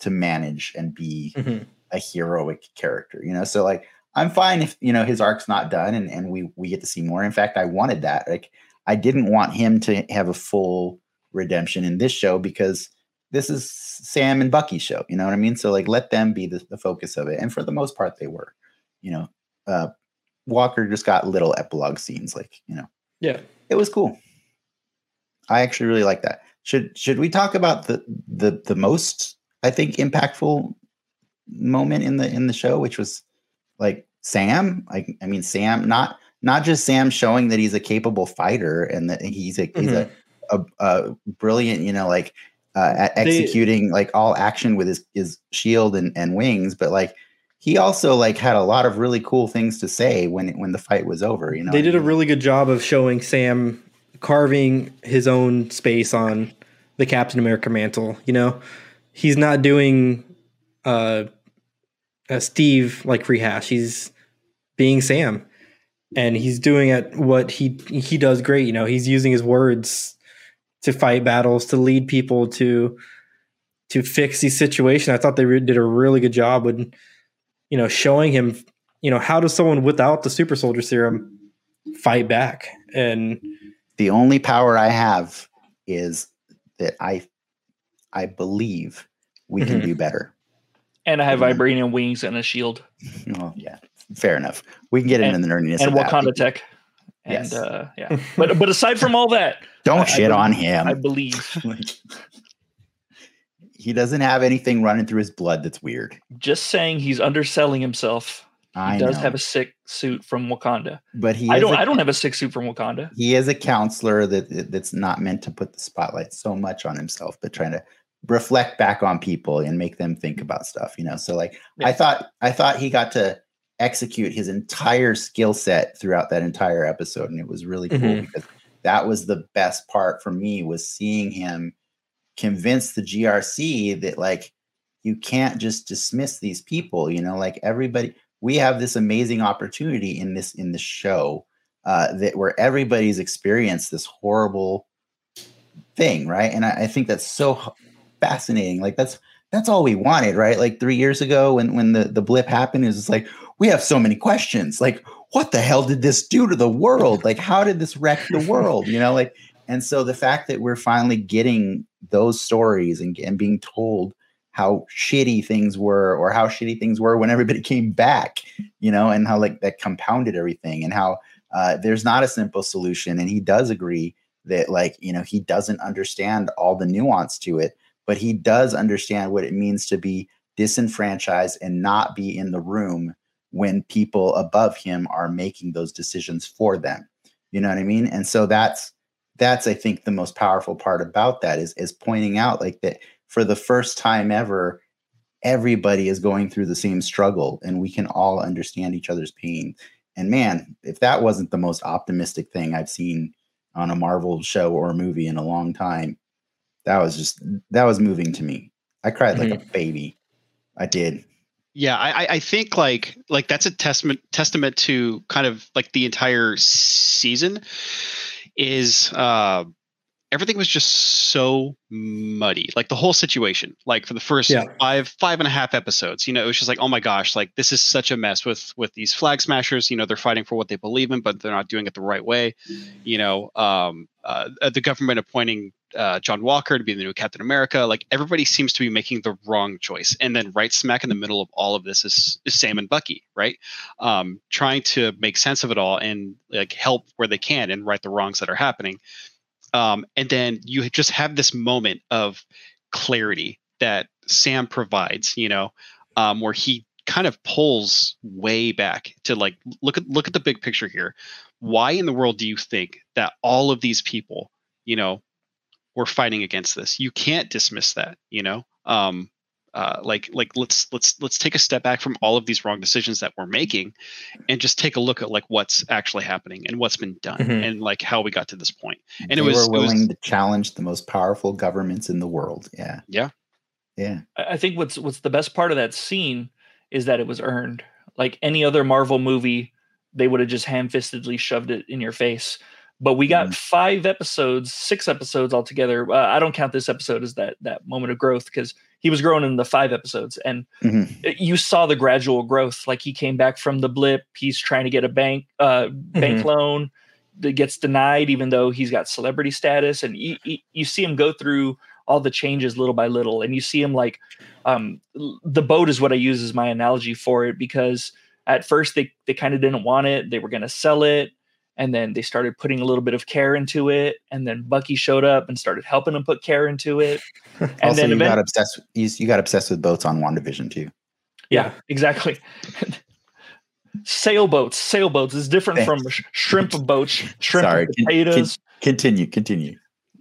to manage and be Mhm. a heroic character, you know. So like I'm fine if you know his arc's not done and, and we we get to see more. In fact, I wanted that. Like I didn't want him to have a full redemption in this show because this is Sam and Bucky's show. You know what I mean? So like let them be the, the focus of it. And for the most part, they were. You know, uh Walker just got little epilogue scenes, like, you know, yeah. it was cool. I actually really like that. Should should we talk about the the the most I think impactful moment in the in the show, which was like Sam? Like I mean Sam, not not just Sam showing that he's a capable fighter and that he's a he's a, a, a brilliant, you know, like uh, at They- executing like all action with his his shield and and wings, but like he also like had a lot of really cool things to say when when the fight was over. You know, they did a really good job of showing Sam carving his own space on the Captain America mantle. You know, he's not doing uh, a Steve like rehash. He's being Sam, and he's doing it what he he does great. You know, he's using his words to fight battles, to lead people, to to fix these situations. I thought they re- did a really good job with you know showing him. You know, how does someone without the super soldier serum fight back? And the only power I have is that I I believe we can Mhm. do better. And I have Mhm. vibranium wings and a shield (laughs) Well, yeah, fair enough. We can get into And- the nerdiness and of that. Wakanda tech. And Yes. uh, yeah, (laughs) but but aside from all that, Don't I- I shit on him. I believe (laughs) he doesn't have anything running through his blood that's weird. just saying he's underselling himself. He I does know, have a sick suit from Wakanda. but he I don't. I don't have a sick suit from Wakanda. he is a counselor that that's not meant to put the spotlight so much on himself, but trying to reflect back on people and make them think about stuff, you know. So like I thought I thought he got to execute his entire skill set throughout that entire episode. And it was really cool Mhm. because that was the best part for me was seeing him convince the GRC that like you can't just dismiss these people, you know, like everybody we have this amazing opportunity in this in the show uh, that where everybody's experienced this horrible thing, right? And I, I think that's so fascinating. Like that's that's all we wanted, right? Like three years ago when when the the blip happened, it was like we have so many questions. Like what the hell did this do to the world? Like how did this wreck the world? You know, like and so the fact that we're finally getting those stories and, and being told how shitty things were or how shitty things were when everybody (laughs) came back you know and how like that compounded everything and how uh, there's not a simple solution. And he does agree that like you know he doesn't understand all the nuance to it but he does understand what it means to be disenfranchised and not be in the room when people above him are making those decisions for them. You know what i mean? And so that's that's i think the most powerful part about that is is pointing out like that for the first time ever everybody is going through the same struggle and we can all understand each other's pain. And man if that wasn't the most optimistic thing i've seen on a marvel show or movie in a long time that was just that was moving to me. I cried like a baby. I did. Yeah, I, I- I think like like that's a testament testament to kind of like the entire season is uh everything was just so muddy like the whole situation like for the first Yeah. five five and a half episodes you know it was just like oh my gosh like this is such a mess with with these flag smashers you know they're fighting for what they believe in but they're not doing it the right way you know um uh, the government appointing uh, John Walker to be the new Captain America. Like everybody seems to be making the wrong choice, and then right smack in the middle of all of this is, is Sam and Bucky, right? Um, trying to make sense of it all and like help where they can and right the wrongs that are happening. Um, and then you just have this moment of clarity that Sam provides, you know, um, where he kind of pulls way back to like look at look at the big picture here. Why in the world do you think that all of these people, you know, were fighting against this? You can't dismiss that, you know. Um, uh, like like let's let's let's take a step back from all of these wrong decisions that we're making, and just take a look at like what's actually happening and what's been done Mhm. and like how we got to this point. And they it was, were it was willing to challenge the most powerful governments in the world. Yeah. Yeah. Yeah. I I think what's what's the best part of that scene is that it was earned. Like any other Marvel movie, they would have just ham-fistedly shoved it in your face. But we got five episodes, six episodes altogether. Uh, I don't count this episode as that that moment of growth because he was growing in the five episodes, and Mhm. you saw the gradual growth. Like he came back from the blip. He's trying to get a bank uh, bank loan that gets denied, even though he's got celebrity status, and you, you, you see him go through all the changes little by little, and you see him like um, the boat is what I use as my analogy for it because at first they they kind of didn't want it, they were going to sell it, and then they started putting a little bit of care into it, and then Bucky showed up and started helping them put care into it, (laughs) and also, then you event- got obsessed. You, you got obsessed with boats on WandaVision too. yeah, exactly. (laughs) sailboats, sailboats is different from sh- shrimp boats, shrimp Sorry. and Con- con- potatoes. continue. Continue.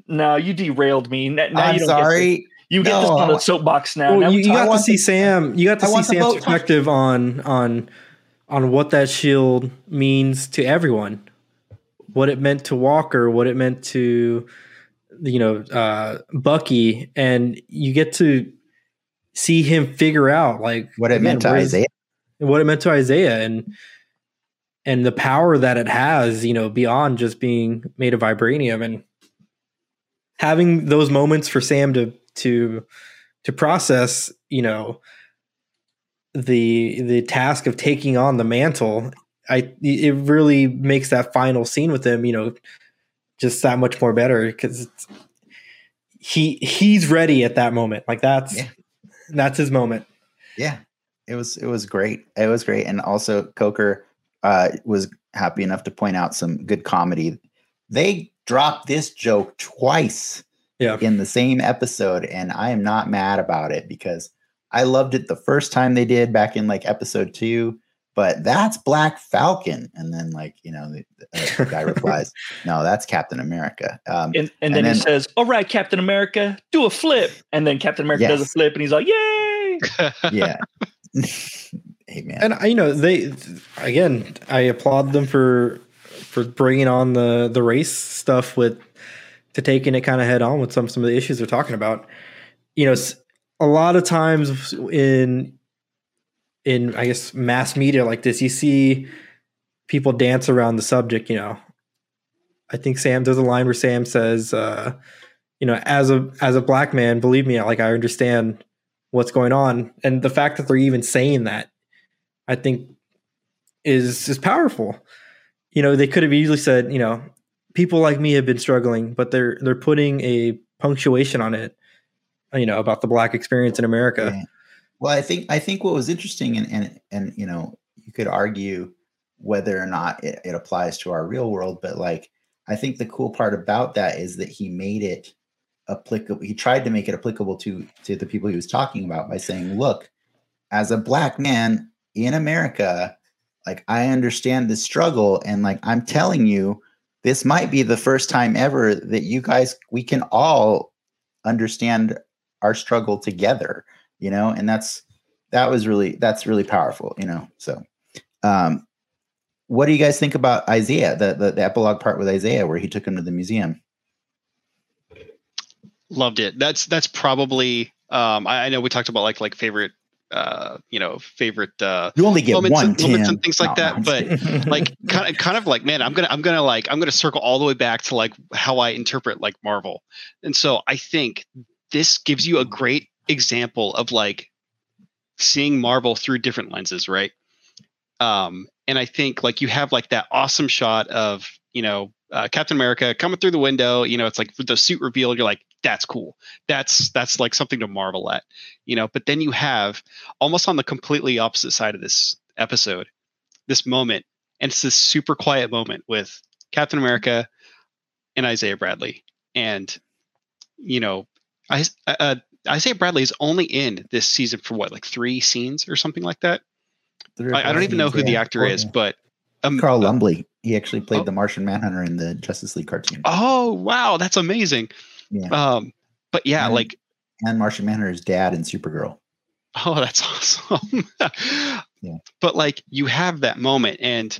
no, you derailed me. N- Now I'm you don't sorry. this. You get this on I- the soapbox now. Well, now you, we you got to see the- Sam. You got to I see Sam's perspective on on on what that shield means to everyone. What it meant to Walker. What it meant to you know uh, Bucky, and you get to see him figure out like What it meant to Isaiah. what it meant to Isaiah and and the power that it has, you know, beyond just being made of vibranium and having those moments for Sam to to to process, you know, the the task of taking on the mantle. I it really makes that final scene with him, you know, just that much more better because he he's ready at that moment. Like that's Yeah. that's his moment. Yeah, it was it was great. It was great, and also Coker uh, was happy enough to point out some good comedy. They dropped this joke twice Yeah. in the same episode, and I am not mad about it because I loved it the first time they did back in like episode two. But that's Black Falcon, and then like you know the, the guy (laughs) replies, "No, that's Captain America." Um, and, and, and then, then- he says, "All right, Captain America, do a flip." And then Captain America does a flip, and he's like, "Yay!" yeah. (laughs) (laughs) hey man. and I- you know they again i applaud them for for bringing on the the race stuff with to taking it kind of head on with some some of the issues they're talking about you know a lot of times in in i guess mass media like this you see people dance around the subject you know i think sam there's a line where sam says uh you know as a as a black man believe me like i understand what's going on and the fact that they're even saying that I think is is powerful. You know, they could have easily said, you know, people like me have been struggling, but they're they're putting a punctuation on it, you know, about the black experience in America. Yeah. Well, I think I think what was interesting, and and and you know, you could argue whether or not it, it applies to our real world, but like I think the cool part about that is that he made it applicable. He tried to make it applicable to to the people he was talking about by saying, "Look, as a black man in America, like I understand the struggle, and like I'm telling you." This might be the first time ever that you guys we can all understand our struggle together you know and that's that was really that's really powerful you know so um what do you guys think about isaiah the, the the epilogue part with isaiah where he took him to the museum Loved it. That's that's probably um I, I know we talked about like like favorite uh, you know favorite uh, You only get moments, one and, moments and things like No, that. But like (laughs) kind of kind of like man i'm gonna i'm gonna like i'm gonna circle all the way back to like how i interpret like marvel and so i think this gives you a great example of like seeing marvel through different lenses right? Um and i think like you have like that awesome shot of you know uh, captain america coming through the window you know it's like the suit reveal you're like that's cool. That's that's like something to marvel at you know? But then you have almost on the completely opposite side of this episode this moment and it's this super quiet moment with Captain America and Isaiah Bradley. And you know, I, uh, Isaiah Bradley is only in this season for what, like three scenes or something like that. I, I don't even know scenes, who the actor Four, is, yeah. but um, Carl uh, Lumbly. He actually played oh. the Martian Manhunter in the Justice League cartoon. oh wow, that's amazing. Yeah. Um, but yeah, And- like and Martian Manhunter's dad in Supergirl. Oh, that's (laughs) awesome. Yeah. But like you have that moment and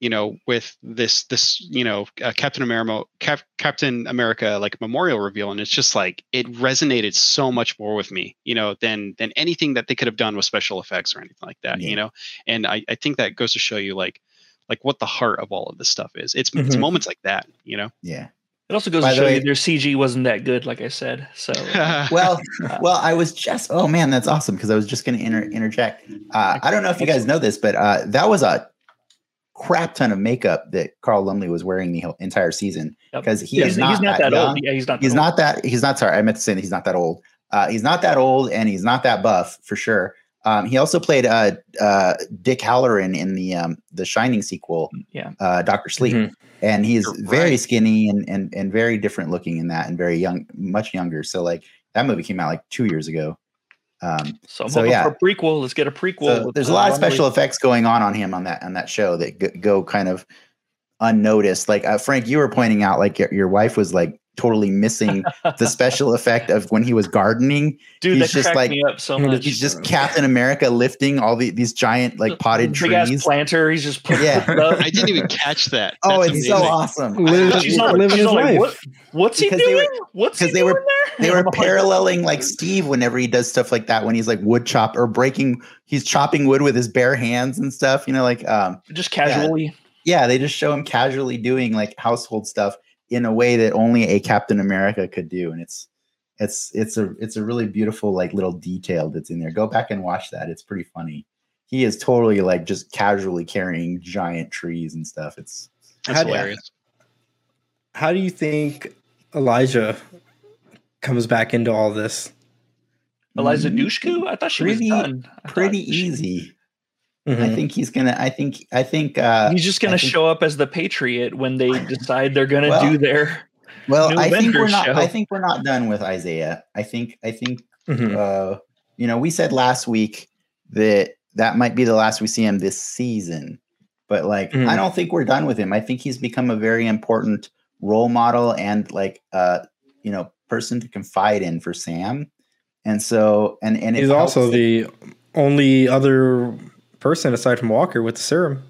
you know with this this you know uh, Captain America Cap, Captain America like memorial reveal and it's just like it resonated so much more with me, you know, than than anything that they could have done with special effects or anything like that, Yeah. you know. And I I think that goes to show you like like what the heart of all of this stuff is. It's it's Mhm. moments like that, you know. Yeah. It also goes By to the show way- you their CG wasn't that good, like I said. So (laughs) Well, (laughs) well, I was just oh man, that's awesome because I was just going to inter- interject. Uh, I don't know if you guys know this, but uh, that was a crap ton of makeup that Carl Lumbly was wearing the whole entire season Yep. because he he's, is not, he's not that, young. old. Yeah, he's not. He's that old. not that. He's not. Sorry, I meant to say that he's not that old. Uh, he's not that old, and he's not that buff for sure. Um, he also played uh, uh, Dick Hallorann in the um, the Shining sequel, Yeah. uh, Doctor Sleep, Mhm. and he's You're very right. skinny and, and and very different looking in that, and very young, much younger. So like that movie came out like two years ago. Um, So, yeah. for a prequel. Let's get a prequel. so there's a lot of special effects going on on him on that on that show that go, go kind of unnoticed. Like uh, Frank, you were pointing out, like your, your wife was like totally missing the (laughs) special effect of when he was gardening. Dude, he's that just like- me up so he's much. He's just Captain America lifting all the, these giant like potted big ass trees. planter. He's just putting Yeah. I didn't even catch that. Oh, That's it's so awesome. Live- She's not, living she's his not like, life. what, what's he Because they doing? were- what's he because they were- there? They were (laughs) paralleling like Steve whenever he does stuff like that when he's like wood chop or breaking, he's chopping wood with his bare hands and stuff. You know, like um, just casually. yeah, they just show him casually doing like household stuff in a way that only a Captain America could do, and it's it's it's a it's a really beautiful like little detail that's in there. Go back and watch that; it's pretty funny. He is totally like just casually carrying giant trees and stuff. It's That's How do- hilarious. How do you think Elijah comes back into all this? Eliza mm, Dushku? I thought she Pretty- was done. I pretty easy. she- easy. Mhm. I think he's gonna. I think. I think. uh He's just gonna think- show up as the Patriot when they (laughs) decide they're going to Well, do their. Well, New I think we're not. show. I think we're not done with Isaiah. I think. I think. Mhm. Uh, you know, we said last week that that might be the last we see him this season, but like, Mhm. I don't think we're done with him. I think he's become a very important role model and like, uh, you know, person to confide in for Sam. And so, and and it He's also the only other person aside from Walker with the serum,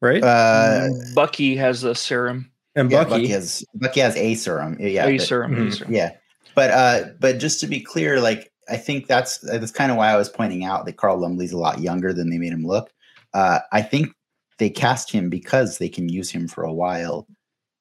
right? uh, Bucky has a serum. and yeah, Bucky. Bucky has Bucky has a serum. Yeah, a but- serum. a Mhm. serum. Yeah, but uh, but just to be clear, like I think that's that's kind of why I was pointing out that Carl Lumbly's a lot younger than they made him look. Uh, I think they cast him because they can use him for a while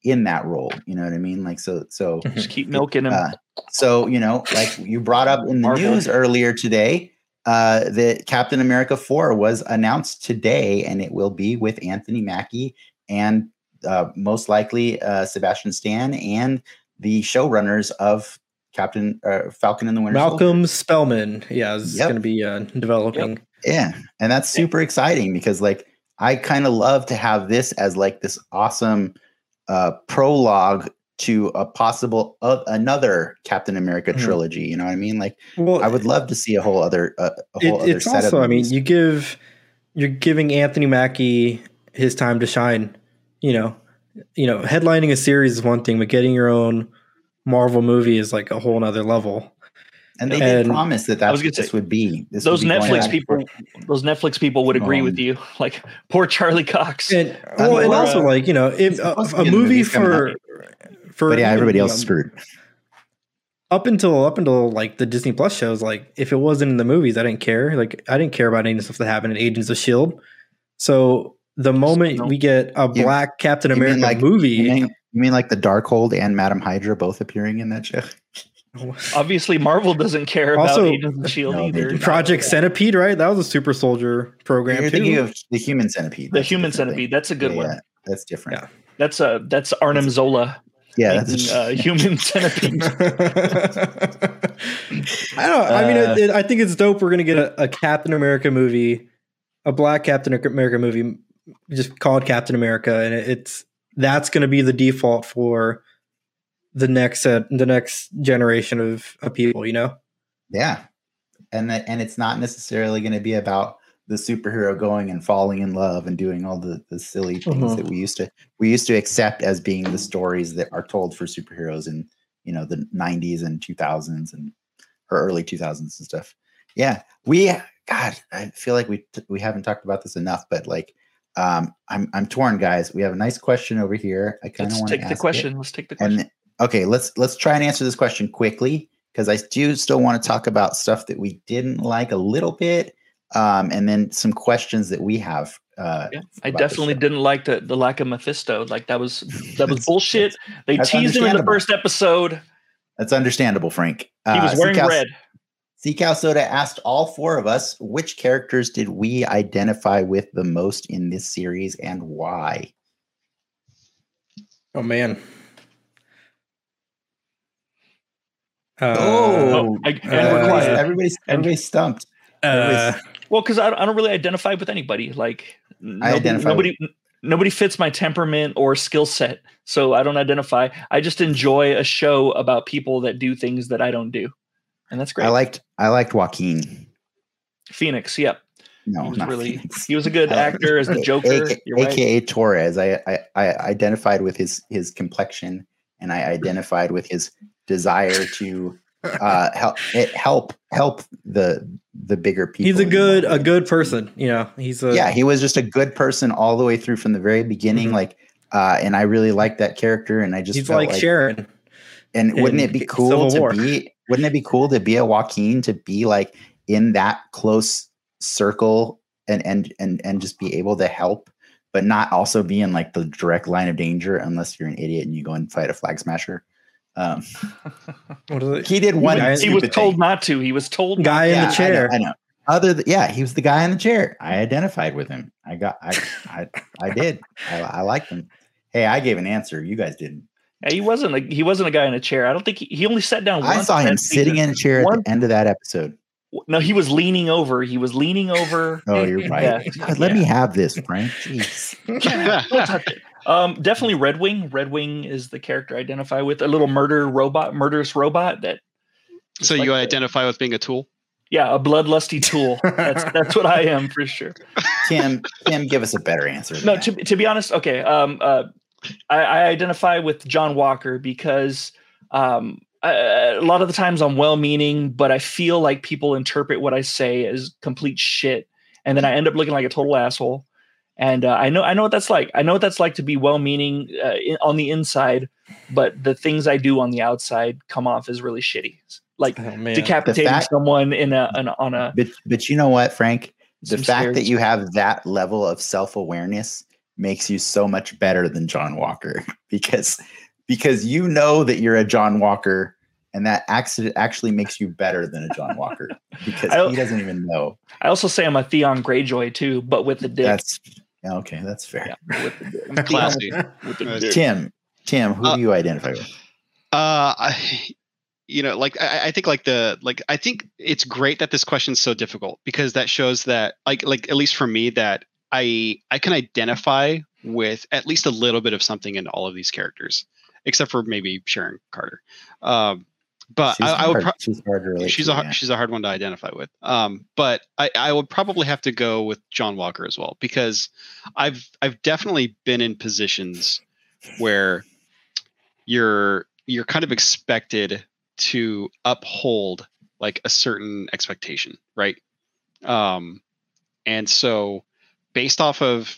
in that role. You know what I mean? Like so so Just keep milking him. uh, so you know, like you brought up in the Marvel. news earlier today, uh, that Captain America Four was announced today, and it will be with Anthony Mackie and uh, most likely uh, Sebastian Stan and the showrunners of Captain uh, Falcon and the Winter Soldier. Malcolm Spellman, yeah, is Yep. going to be uh, developing. Yeah, and that's super exciting because like I kind of love to have this as like this awesome uh prologue to a possible uh, another Captain America Mhm. trilogy. You know what I mean? Like Well, I would love to see a whole other uh, a it, whole other it's set also, of I mean, you give you're giving Anthony Mackie his time to shine. You know, you know, headlining a series is one thing, but getting your own Marvel movie is like a whole nother level. and they did and- promise that I that's was what gonna this say, would be. This those would be going Netflix back- people, those Netflix people would agree with you. (laughs) Like poor Charlie Cox. And well, and also uh, like you know, if a, a be in the movie for for But yeah, everybody you else know, is um, screwed. up until up until like the Disney Plus shows, like if it wasn't in the movies, I didn't care. Like I didn't care about any of the stuff that happened in Agents of Shield. So the moment no. we get a You- black Captain you mean America like- movie, You mean, you mean like the Darkhold and Madam Hydra both appearing in that show? (laughs) Obviously, Marvel doesn't care about Also- Agents of Shield No, either. Project Centipede, right? That was a super soldier program You're too. of the Human Centipede. The Human Centipede. thing. That's a good Yeah, one. yeah, that's different. Yeah. That's a that's Arnim Zola. Yeah, that's making, uh, (laughs) Human Centipede. (laughs) I don't. I mean, Uh, it, it, I think it's dope. We're gonna get a, a Captain America movie, a Black Captain America movie, just called Captain America, and it, it's that's gonna be the default for the next set, the next generation of, of people. You know, Yeah, and that, and it's not necessarily going to be about the superhero going and falling in love and doing all the, the silly things Mhm. that we used to we used to accept as being the stories that are told for superheroes in you know the 90s and 2000s and or early 2000s and stuff. Yeah, we God, I feel like we we haven't talked about this enough, but like. Um, I'm I'm torn, guys. We have a nice question over here. I kind of want to take the question. Let's take the question. and okay, let's let's try and answer this question quickly because I do still want to talk about stuff that we didn't like a little bit, um, and then some questions that we have. Uh, Yeah, I definitely didn't like the the lack of Mephisto. Like that was that was bullshit. They teased him in the first episode. That's understandable, Frank. He was Uh, wearing Seacow- red. Seacow Soda asked all four of us which characters did we identify with the most in this series and why. oh man. Uh, Oh, I- and we're uh, quiet. Everybody's everybody's stumped. uh, Well, because I, I don't really identify with anybody. Like nobody, identify nobody, nobody fits my temperament or skill set, so I don't identify. I just enjoy a show about people that do things that I don't do, and that's great. I liked I liked Joaquin. Phoenix. Yep, No, he was really Phoenix. he was a good actor as the (laughs) Joker. AK You're right. AKA Torres. I, I I identified with his his complexion, and I identified with his desire to uh, help it help help the the bigger people. he's a good a good person. You know, he's a yeah. He was just a good person all the way through from the very beginning. Mhm. Like, uh, and I really liked that character, and I just he's felt like, like Sharon. and wouldn't it be cool to be? Wouldn't it be cool to be a Joaquin to be like in that close circle and and and and just be able to help, but not also be in like the direct line of danger unless you're an idiot and you go and fight a flag smasher. Um, (laughs) What is it? he did one. Guy- he was told thing. not to. He was told. not Guy in Yeah, the I know, chair. I know. Other th- yeah, he was the guy in the chair. I identified with him. I got I I, I did. I, I liked him. Hey, I gave an answer. You guys didn't. Yeah, he wasn't like he wasn't a guy in a chair. I don't think he, he only sat down. I saw him sitting season. in a chair at One- the end of that episode. No, he was leaning over. He was leaning over. Oh, you're right. Yeah. God, let me have this, Frank. Jeez. (laughs) Don't touch it. Um, definitely Red Wing. Red Wing is the character I identify with. A little murder robot, murderous robot that. So like you the- identify with being a tool? Yeah, a bloodlusty tool. That's (laughs) that's what I am for sure. Tim, Tim, give us a better answer. No, that. to to be honest, okay. Um, uh, I, I identify with John Walker because um, I, a lot of the times I'm well-meaning, but I feel like people interpret what I say as complete shit, and then I end up looking like a total asshole. And uh, I know I know what that's like. I know what that's like to be well-meaning uh, in, on the inside, but the things I do on the outside come off as really shitty, like Oh, decapitating fact- someone in a an, on a. but but you know what, Frank? The fact stairs. that you have that level of self-awareness makes you so much better than John Walker (laughs) because because you know that you're a John Walker and that accident actually makes you better than a John Walker because (laughs) I- he doesn't even know. I also say I'm a Theon Greyjoy too, but with the dick. That's yeah, okay, that's fair. Yeah, (laughs) with the dick. Classy. with the. (laughs) Tim, Tim, who Uh, do you identify with? Uh, I, you know, like I, I think like the like I think it's great that this question's so difficult because that shows that like like at least for me that I I can identify with at least a little bit of something in all of these characters, except for maybe Sharon Carter. Um, but She's I, I would pro- she's hard to relate she's to, a yeah. she's a hard one to identify with. Um, but I, I would probably have to go with John Walker as well because I've I've definitely been in positions where you're you're kind of expected to uphold like a certain expectation, right? Um, and so based off of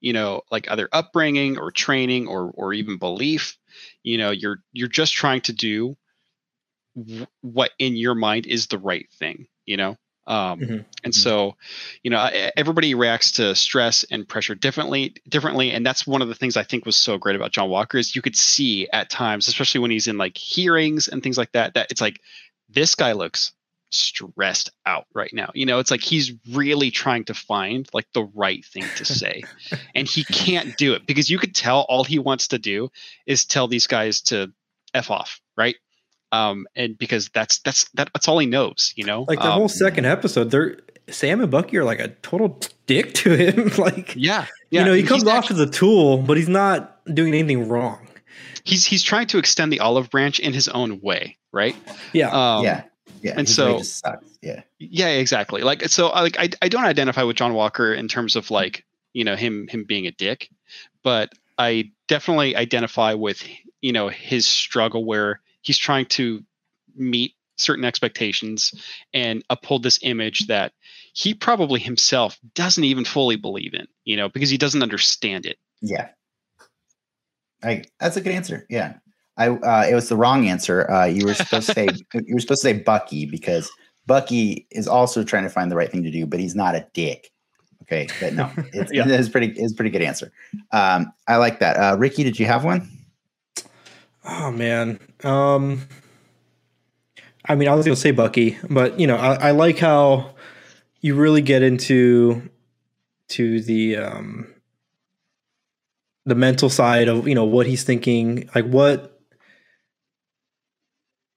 you know like other upbringing or training or or even belief, you know you're you're just trying to do w- what in your mind is the right thing you know? Um, Mhm. and so you know everybody reacts to stress and pressure differently differently and that's one of the things i think was so great about john walker is you could see at times especially when he's in like hearings and things like that that it's like this guy looks stressed out right now. You know it's like he's really trying to find like the right thing to (laughs) say and he can't do it because you could tell all he wants to do is tell these guys to f off right um and because that's that's that, that's all he knows you know Like the Um, whole second episode, they're Sam and Bucky are like a total dick to him. (laughs) like yeah yeah you know, he he's comes off actually- as a tool, but he's not doing anything wrong. he's he's trying to extend the olive branch in his own way right Yeah. um yeah, yeah. and his way so- just sucks. Yeah, yeah exactly like so I- like I, I don't identify with john walker in terms of like you know him him being a dick but i definitely identify with you know his struggle where he's trying to meet certain expectations and uphold this image that he probably himself doesn't even fully believe in you know because he doesn't understand it yeah. I that's a good answer. Yeah, I uh, it was the wrong answer. Uh, you were supposed to say (laughs) you were supposed to say Bucky because Bucky is also trying to find the right thing to do, but he's not a dick. Okay, but no, it's, (laughs) Yeah. it's pretty it's a pretty good answer. Um, I like that. Uh, Ricky, did you have one? Oh man. Um I mean I was gonna say Bucky, but you know, I, I like how you really get into to the um the mental side of you know what he's thinking, like what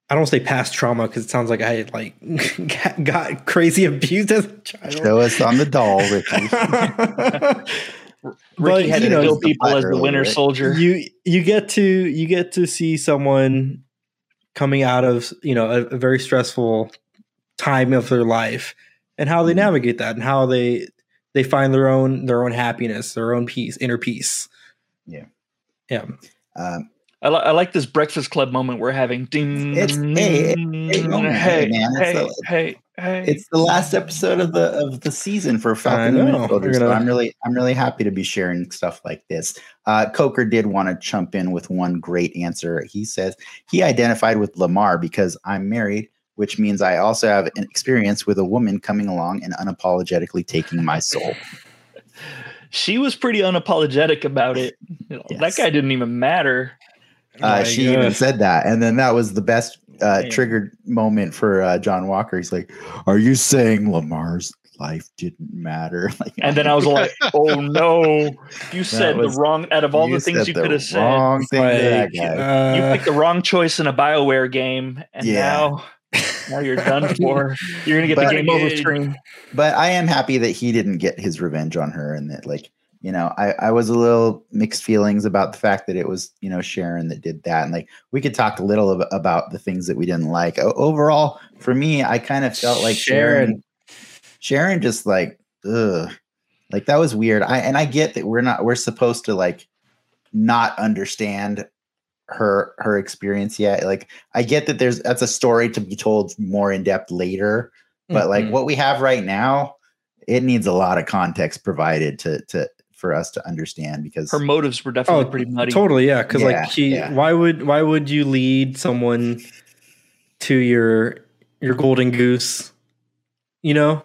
I don't say past trauma because it sounds like I like got, (laughs) got crazy abused as a child. Show us on the doll, Ricky. (laughs) (laughs) Ricky had you to know, kill people as the Winter. Soldier. you you get to you get to see someone coming out of you know a, a very stressful time of their life and how they Mhm. navigate that and how they they find their own their own happiness their own peace inner peace Yeah. yeah Um, I, li- I like this Breakfast Club moment we're having. Ding, It's- hey, hey, hey, oh, hey, hey, man, it's hey, a- hey, hey. it's the last episode of the of the season for Falcon and know. Winter Soldier, so I'm really I'm really happy to be sharing stuff like this. Uh, Coker did want to jump in with one great answer. He says he identified with Lemar because I'm married, which means I also have an experience with a woman coming along and unapologetically taking my soul. (laughs) she was pretty unapologetic about it. You know, Yes. That guy didn't even matter. Uh, My she even said that, and then that was the best uh, triggered moment for uh, John Walker. He's like, "Are you saying Lemar's life didn't matter?" (laughs) Like, And then I was (laughs) like, oh no, you said was- the wrong, out of all the things you could have said, wrong thing to that Like, guy. you picked the wrong choice in a BioWare game. And Yeah. now, now you're done (laughs) for. You're going to get But- the game over screen. but I am happy that he didn't get his revenge on her, and that like you know I I was a little mixed feelings about the fact that it was you know Sharon that did that, and like we could talk a little ab- about the things that we didn't like. O- overall, for me, I kind of felt like Sharon, Sharon just like ugh, like that was weird. I and I get that we're not we're supposed to like not understand her her experience yet. Like I get that there's that's a story to be told more in depth later, but like Mhm. what we have right now, it needs a lot of context provided to to for us to understand because Her motives were definitely pretty muddy. Oh, Totally, yeah. Because Yeah, like she, yeah. why would why would you lead someone to your your golden goose? You know,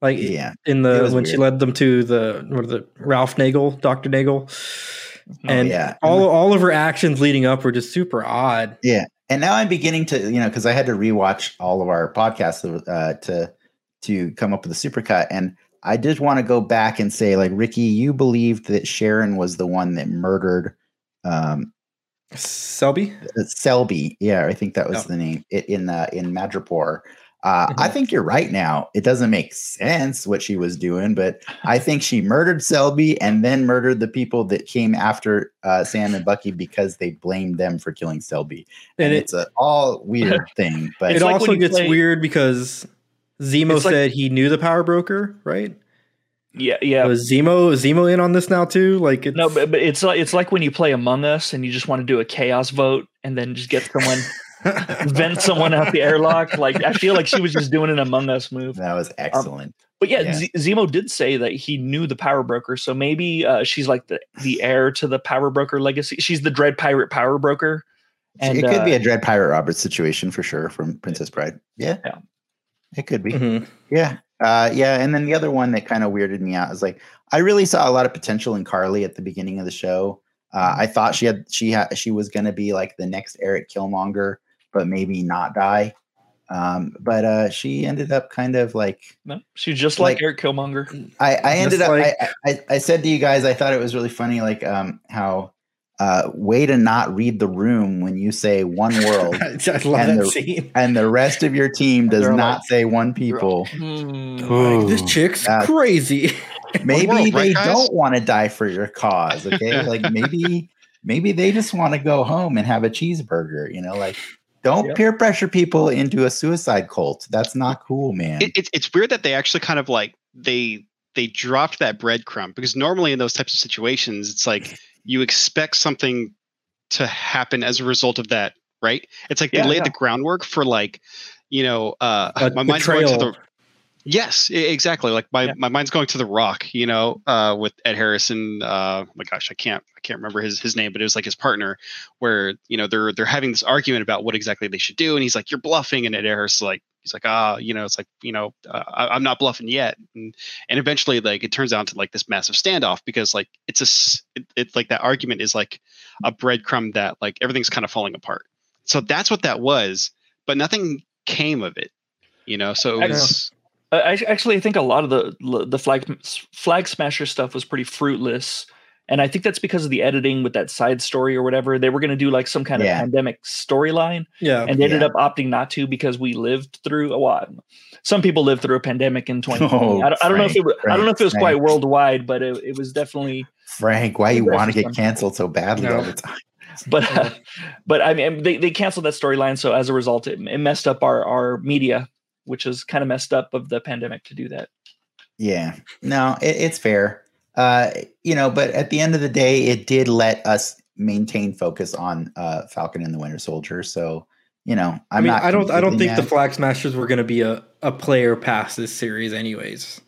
like yeah, in the was when she led them to the what the Ralph Nagel, Doctor Nagel, and Oh, yeah. all all of her actions leading up were just super odd. Yeah, and now I'm beginning to, you know, because I had to rewatch all of our podcasts uh, to to come up with a supercut, and I did want to go back and say, like, Ricky, you believed that Sharon was the one that murdered um, Selby, Selby. Yeah, I think that was Yeah. the name it, in uh, in Madripoor. Uh, I Mhm. think you're right. Now it doesn't make sense what she was doing, but I think she murdered Selby and then murdered the people that came after uh, Sam and Bucky because they blamed them for killing Selby. And, and it it's a all weird (laughs) thing, but it It's like also gets play- weird because Zemo It's like- said he knew the power broker, right? Yeah, yeah. Was Zemo Zemo in on this now too? Like it's, No, but, but it's like it's like when you play Among Us and you just want to do a chaos vote and then just get someone (laughs) vent someone out the airlock. Like I feel like she was just doing an Among Us move. that was excellent. But yeah, Yeah. Z- Zemo did say that he knew the power broker, so maybe uh, she's like the the heir to the power broker legacy. She's the Dread Pirate power broker, And it could be uh, a Dread Pirate Roberts situation for sure from Princess Bride. Yeah. Yeah. It could be. Mhm. Yeah. Uh, yeah. And then the other one that kind of weirded me out is like, I really saw a lot of potential in Karli at the beginning of the show. Uh, I thought she had, she had, she was going to be like the next Eric Killmonger, but maybe not die. Um, but uh, she ended up kind of like, no, she's just like, like- Eric Killmonger. I, I ended Just up, like- I, I, I said to you guys, I thought it was really funny, like um, how uh, way to not read the room when you say one world (laughs) I love And that the- scene. and the rest of your team does not like- say one people. Hmm. This chick's Uh, crazy. (laughs) maybe world, they right, don't want to die for your cause okay (laughs) like maybe maybe they just want to go home and have a cheeseburger you know like don't Yep. peer pressure people into a suicide cult that's not cool man it, it's it's weird that they actually kind of like they they dropped that breadcrumb because normally in those types of situations it's like you expect something to happen as a result of that right it's like they Yeah, laid yeah. the groundwork for like you know uh A my mind's going to the yes exactly like my, Yeah. my mind's going to the rock you know uh with ed harrison uh my gosh i can't i can't remember his his name but it was like his partner where you know they're they're having this argument about what exactly they should do and he's like you're bluffing and ed harris like he's like ah you know it's like you know uh, I, i'm not bluffing yet and and eventually like it turns out to like this massive standoff because like it's a it, it's like that argument is like a breadcrumb that like everything's kind of falling apart so that's what that was but nothing came of it you know so it was I actually I think a lot of the the flag flag smasher stuff was pretty fruitless, and I think that's because of the editing with that side story or whatever. They were going to do like some kind Yeah. of pandemic storyline, Yeah. and they ended Yeah. up opting not to because we lived through a lot. Some people lived through a pandemic in 2020. Oh, I, don't, I don't know if it was, I don't know if it was Frank, quite worldwide, but it, it was definitely. frank why you want to get canceled so badly No. all the time (laughs) But uh, (laughs) but I mean they, they canceled that storyline, so as a result, it, it messed up our our media, which is kind of messed up of the pandemic to do that. yeah no it, it's fair uh you know but at the end of the day it did let us maintain focus on uh falcon and the winter soldier so you know i'm I mean, not I don't. I don't completely think the mad. Flag Smashers were going to be a, a player past this series, anyways.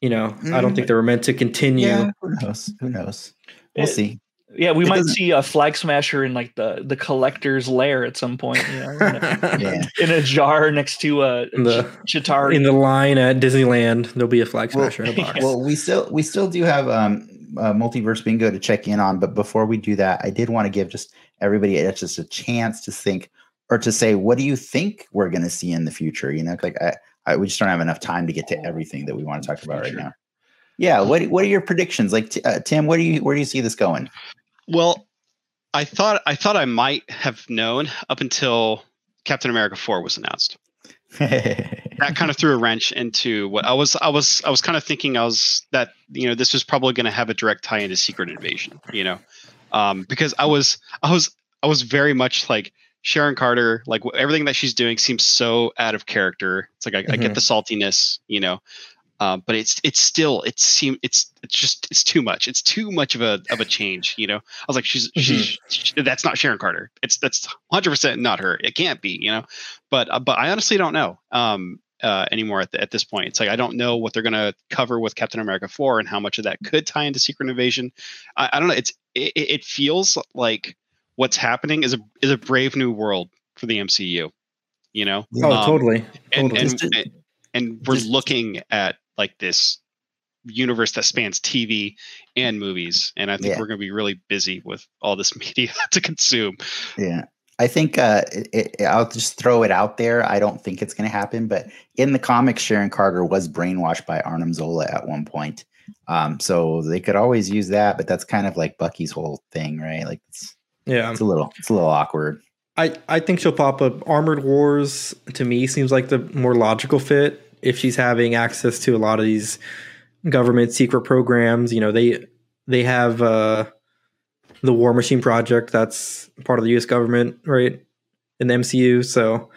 You know, I don't Mm. think they were meant to continue. yeah who knows who knows we'll It- see Yeah, we It might doesn't- see a flag smasher in like the the collector's lair at some point. You know, in a, (laughs) yeah in a jar next to a In the- Ch- Chitauri. In the line at Disneyland, there'll be a Flag Well- Smasher in a box. (laughs) well we still we still do have um uh, multiverse bingo to check in on but before we do that i did want to give just everybody a- just a chance to think or to say what do you think we're going to see in the future you know like I, I we just don't have enough time to get to everything that we want to talk about right now yeah what what are your predictions like uh, tim what do you where do you see this going Well, I thought I thought I might have known up until Captain America 4 was announced. (laughs) That kind of threw a wrench into what I was I was I was kind of thinking I was that you know this was probably going to have a direct tie into Secret Invasion, you know. Um because I was I was I was very much like Sharon Carter, like everything that she's doing seems so out of character. It's like I, I get Mhm. the saltiness, you know, um, but it's it's still it seem it's it's just it's too much. It's too much of a of a change, you know. I was like, she's she's she, that's not Sharon Carter. It's that's hundred percent not her. It can't be, you know. But uh, but I honestly don't know um, uh, anymore at the, at this point. It's like I don't know what they're gonna cover with Captain America four and how much of that could tie into Secret Invasion. I, I don't know. It's it, it it feels like what's happening is a is a brave new world for the MCU. You know, oh, um, totally. and totally. and, Just to- and and we're looking at like this universe that spans TV and movies, and I think Yeah. we're going to be really busy with all this (laughs) media to consume. Yeah. I think uh, it, it, I'll just throw it out there. I don't think it's going to happen, but in the comics, Sharon Carter was brainwashed by Arnim Zola at one point. Um, so they could always use that, but that's kind of like Bucky's whole thing, right? Like it's, yeah. it's a little, it's a little awkward. I, I think she'll pop up. Armored Wars to me seems like the more logical fit if she's having access to a lot of these government secret programs. You know, they they have uh, the War Machine Project that's part of the U.S. government, right, in the MCU. So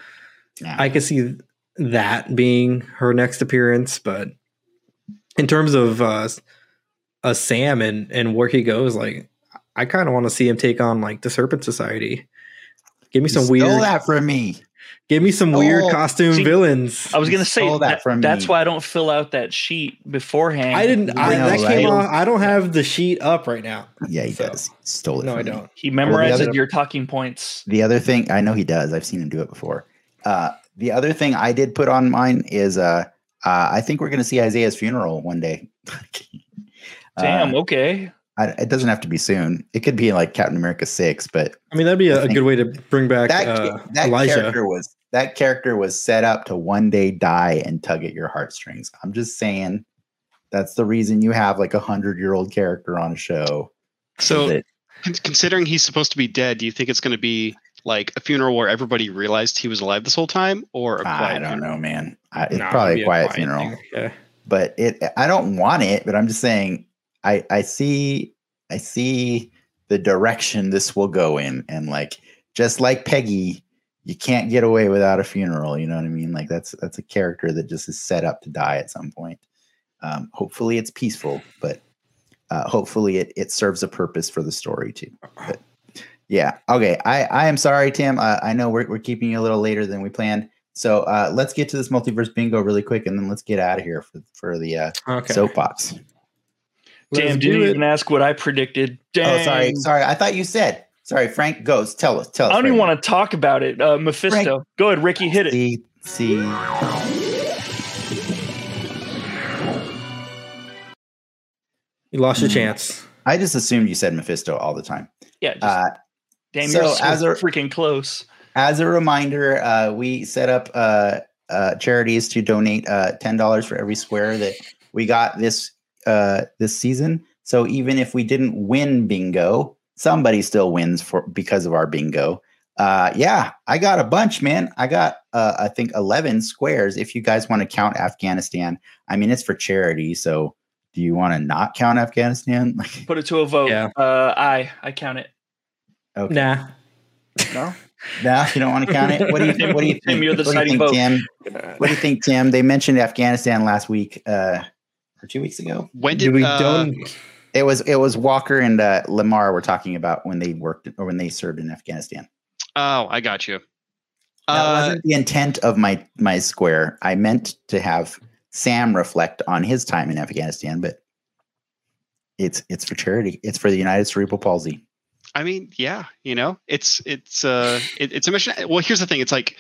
Yeah. I could see that being her next appearance. But in terms of uh, a Sam and and where he goes, like I kind of want to see him take on like the Serpent Society. Give me You some stole weird that from me. Give me some weird Oh, costume see, villains. I was gonna say that that from that's me. why I don't fill out that sheet beforehand. I didn't. I, I know, that right? came off. I don't have the sheet up right now. Yeah, he So- does. He stole it. No, I from me. don't. He memorizes other- your talking points. The other thing I know he does. I've seen him do it before. Uh, the other thing I did put on mine is uh, uh, I think we're going to see Isaiah's funeral one day. (laughs) Damn. Uh, okay. I, it doesn't have to be soon. It could be like Captain America six, but I mean, that'd be a, think good way to bring back that uh, that Elijah. character was that character was set up to one day die and tug at your heartstrings. I'm just saying that's the reason you have like a hundred year old character on a show. So, that- considering he's supposed to be dead, do you think it's going to be like a funeral where everybody realized he was alive this whole time, or a I quiet don't funeral? know, man. I, it's Nah, probably it'd a quiet, funeral. thing. Yeah. but it I don't want it, but I'm just saying I I see I see the direction this will go in and like just like Peggy you can't get away without a funeral, you know what I mean? Like that's that's a character that just is set up to die at some point. Um, hopefully it's peaceful, but uh, hopefully it it serves a purpose for the story too. But yeah, okay. I I am sorry, Tim. Uh, I know we're we're keeping you a little later than we planned. So uh, let's get to this multiverse bingo really quick, and then let's get out of here for for the uh, Okay. soapbox. Let's Damn. do Didn't even ask what I predicted. Dang. Oh, sorry, sorry. I thought you said. Sorry, Frank. Goes. Tell us. Tell us. I don't even want to talk about it. Uh, Mephisto. Go ahead, Ricky. Hit it. See, see. You lost your Hmm. chance. I just assumed you said Mephisto all the time. Yeah. Just, Uh, damn. so you're so as a- freaking close. as a reminder, uh, we set up uh, uh, charities to donate uh, ten dollars for every square that we got this uh, this season. So even if we didn't win bingo, somebody still wins for because of our bingo. Uh, yeah, I got a bunch, man. I got uh, I think eleven squares. If you guys want to count Afghanistan, I mean it's for charity. So do you want to not count Afghanistan? (laughs) Like, Put it to a vote. Yeah. Uh, I I count it. okay. Nah. No. (laughs) No, you don't want to count it. What do you think? What do you (laughs) Tim, think? you're the what do you think. Tim? What do you think, Tim? They mentioned Afghanistan last week, uh, or two weeks ago. When Do did we uh, don't? It was it was Walker and uh, Lemar were talking about when they worked or when they served in Afghanistan. Oh, I got you. That Uh, wasn't the intent of my my square. I meant to have Sam reflect on his time in Afghanistan, but it's it's for charity. It's for the United Cerebral Palsy. I mean, yeah, you know, it's it's uh, it, it's a mission. Well, here's the thing: it's like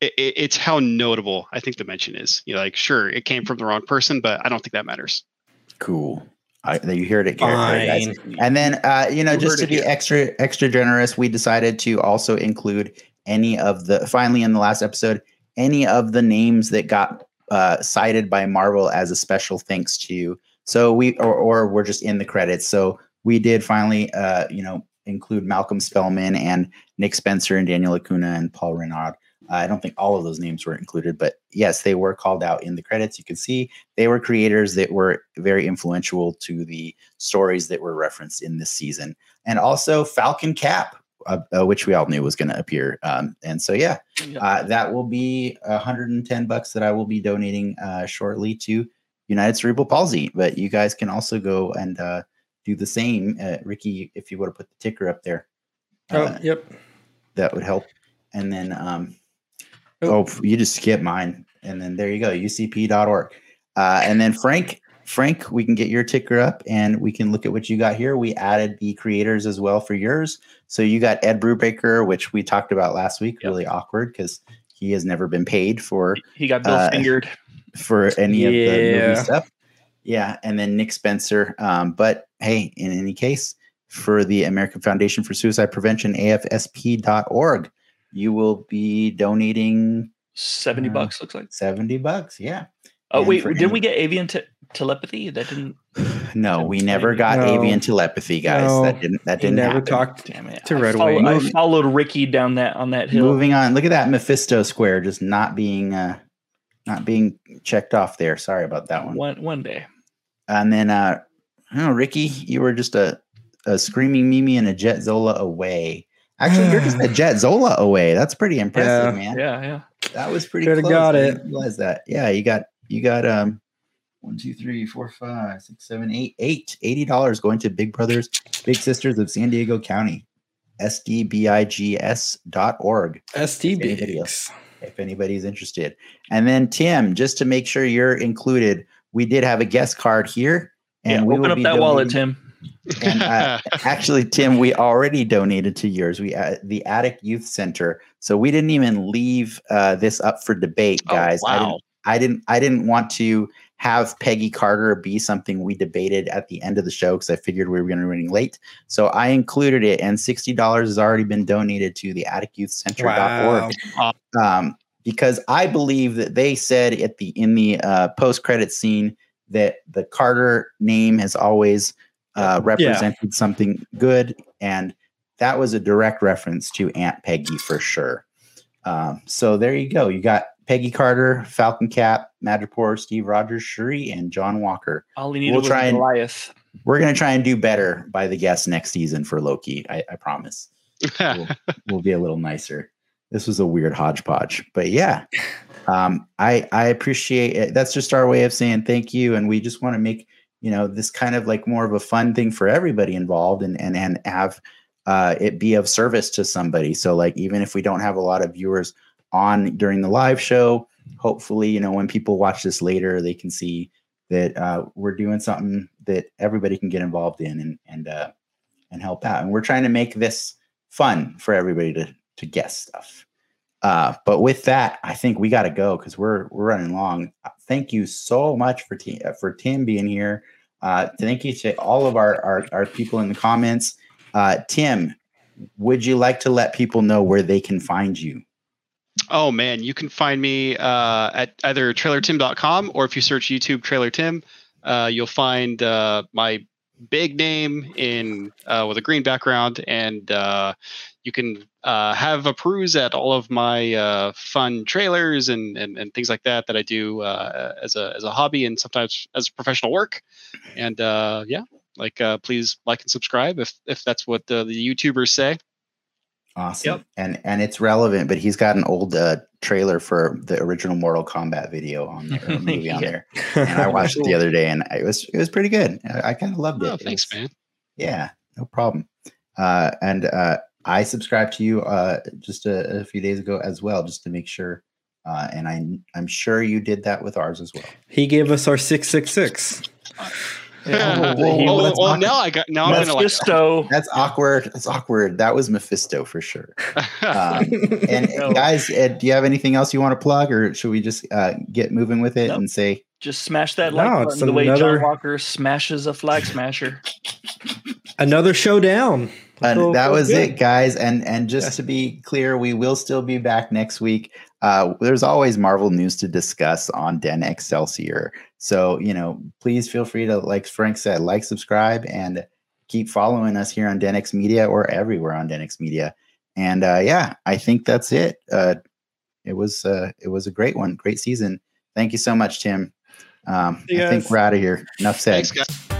it, it- it's how notable I think the mention is. You know, like sure, it came from the wrong person, but I don't think that matters. Cool. I, you heard it, Garrett, right, guys? Fine. And then, uh, you know, You just to be here. extra extra generous, we decided to also include any of the finally in the last episode any of the names that got uh, cited by Marvel as a special thanks to. you. So we or, or we're just in the credits. So we did finally, uh, you know, include Malcolm Spellman and Nick Spencer and Daniel Acuna and Paul Renaud. I don't think all of those names were included, but yes, they were called out in the credits. You can see they were creators that were very influential to the stories that were referenced in this season, and also Falcon Cap, uh, uh, which we all knew was going to appear. Um, and so, yeah, uh, that will be 110 bucks that I will be donating uh, shortly to United Cerebral Palsy. But you guys can also go and uh, do the same, uh, Ricky. If you would have put the ticker up there, Oh, yep. that would help. And then, um, Oh. oh, you just skip mine, and then there you go, UCP.org. Uh, and then Frank, Frank, we can get your ticker up, and we can look at what you got here. We added the creators as well for yours. So you got Ed Brubaker, which we talked about last week. Yep. Really awkward because he has never been paid for He got Bill uh, fingered. for any of the movie stuff. Yeah, and then Nick Spencer. Um, but hey, in any case, for the American Foundation for Suicide Prevention, AFSP.org, you will be donating Seventy uh, bucks looks like. 70 bucks. Yeah. Oh and wait, for did any- we get avian te- telepathy? That didn't. (sighs) No, we never got No. avian telepathy, guys. No. that didn't that didn't never happen. talked Damn it! to I Red followed, Wing. I followed Ricky down that on that hill. Moving on. Look at that Mephisto square just not being uh not being checked off there. Sorry about that one. One one day. And then uh oh, Ricky, you were just a, a screaming Mimi and a Jet Zola away. Actually, you're just (sighs) a Jet Zola away. That's pretty impressive, Yeah. man. Yeah, yeah. That was pretty Coulda close. got I it. realize that. Yeah, you got you got um one, two, three, four, five, six, seven, eight, eight. Eighty dollars going to Big Brothers, Big Sisters of San Diego County. SDBIGS dot org. ST Any video. Bigs. if anybody's interested. And then Tim, just to make sure you're included, we did have a guest card here, and yeah, we open up that wallet, Tim. And uh, (laughs) actually, Tim, we already donated to yours. We uh, the Attic Youth Center, so we didn't even leave uh, this up for debate, Oh, guys. I didn't. I didn't. I didn't want to have Peggy Carter be something we debated at the end of the show because I figured we were going to be running late. So I included it, and sixty dollars has already been donated to the AtticYouthCenter.org Wow. um, because I believe that they said at the in the uh, post credit scene that the Carter name has always uh, represented something good, and that was a direct reference to Aunt Peggy for sure. Um, so there you go. You got Peggy Carter, Falcon Cap, Madripoor, Steve Rogers, Shuri, and John Walker. All we needed We'll try and- Goliath. We're gonna try and do better by the guests next season for Loki. I, I promise we'll, (laughs) we'll be a little nicer. This was a weird hodgepodge, but yeah, (laughs) um, I I appreciate it. That's just our way of saying thank you, and we just want to make you know this kind of like more of a fun thing for everybody involved, and and and have uh, it be of service to somebody. So like even if we don't have a lot of viewers on during the live show, hopefully you know when people watch this later, they can see that uh, we're doing something that everybody can get involved in and and uh, and help out. And we're trying to make this fun for everybody to to guess stuff. Uh, but with that, I think we got to go because we're we're running long. Uh, Thank you so much for Tim, for Tim being here. Uh, thank you to all of our, our our people in the comments. Uh, Tim, would you like to let people know where they can find you? Oh man, you can find me uh, at either trailertim.com or if you search YouTube Trailer Tim, uh, you'll find uh, my big name in uh, with a green background, and uh, you can uh, have a peruse at all of my uh, fun trailers and, and and things like that that I do uh, as a as a hobby and sometimes as professional work. And uh, yeah, like uh, please like and subscribe if if that's what uh, the YouTubers say. Awesome. Yep. And and it's relevant, but he's got an old uh, trailer for the original Mortal Kombat video on there, or (laughs) movie on there. And I watched it the other day, and it was it was pretty good. I, I kind of loved it. Oh, It thanks, was- man. Yeah, no problem. Uh, and uh, I subscribed to you uh, just a, a few days ago as well, just to make sure. Uh, and I I'm sure you did that with ours as well. He gave us our six six six. (laughs) Yeah. whoa, He oh, was that's well, now I got now I'm gonna like. Mephisto. That's awkward. That's awkward. That was Mephisto for sure. (laughs) Um, and (laughs) No. guys, uh, do you have anything else you want to plug, or should we just uh, get moving with it Nope. and say Just smash that No, like it's button the way another- John Walker smashes a flag smasher. Another showdown. And So- that so was good. it, guys. And and just to be clear, we will still be back next week. Uh, there's always Marvel news to discuss on Den Excelsior. So you know, please feel free to, like Frank said, like, subscribe, and keep following us here on Denix Media or everywhere on Denix Media. And uh, yeah, I think that's it. Uh, it was uh, it was a great one, great season. Thank you so much, Tim. Um, See you I think we're out of here. Enough said. Thanks, guys.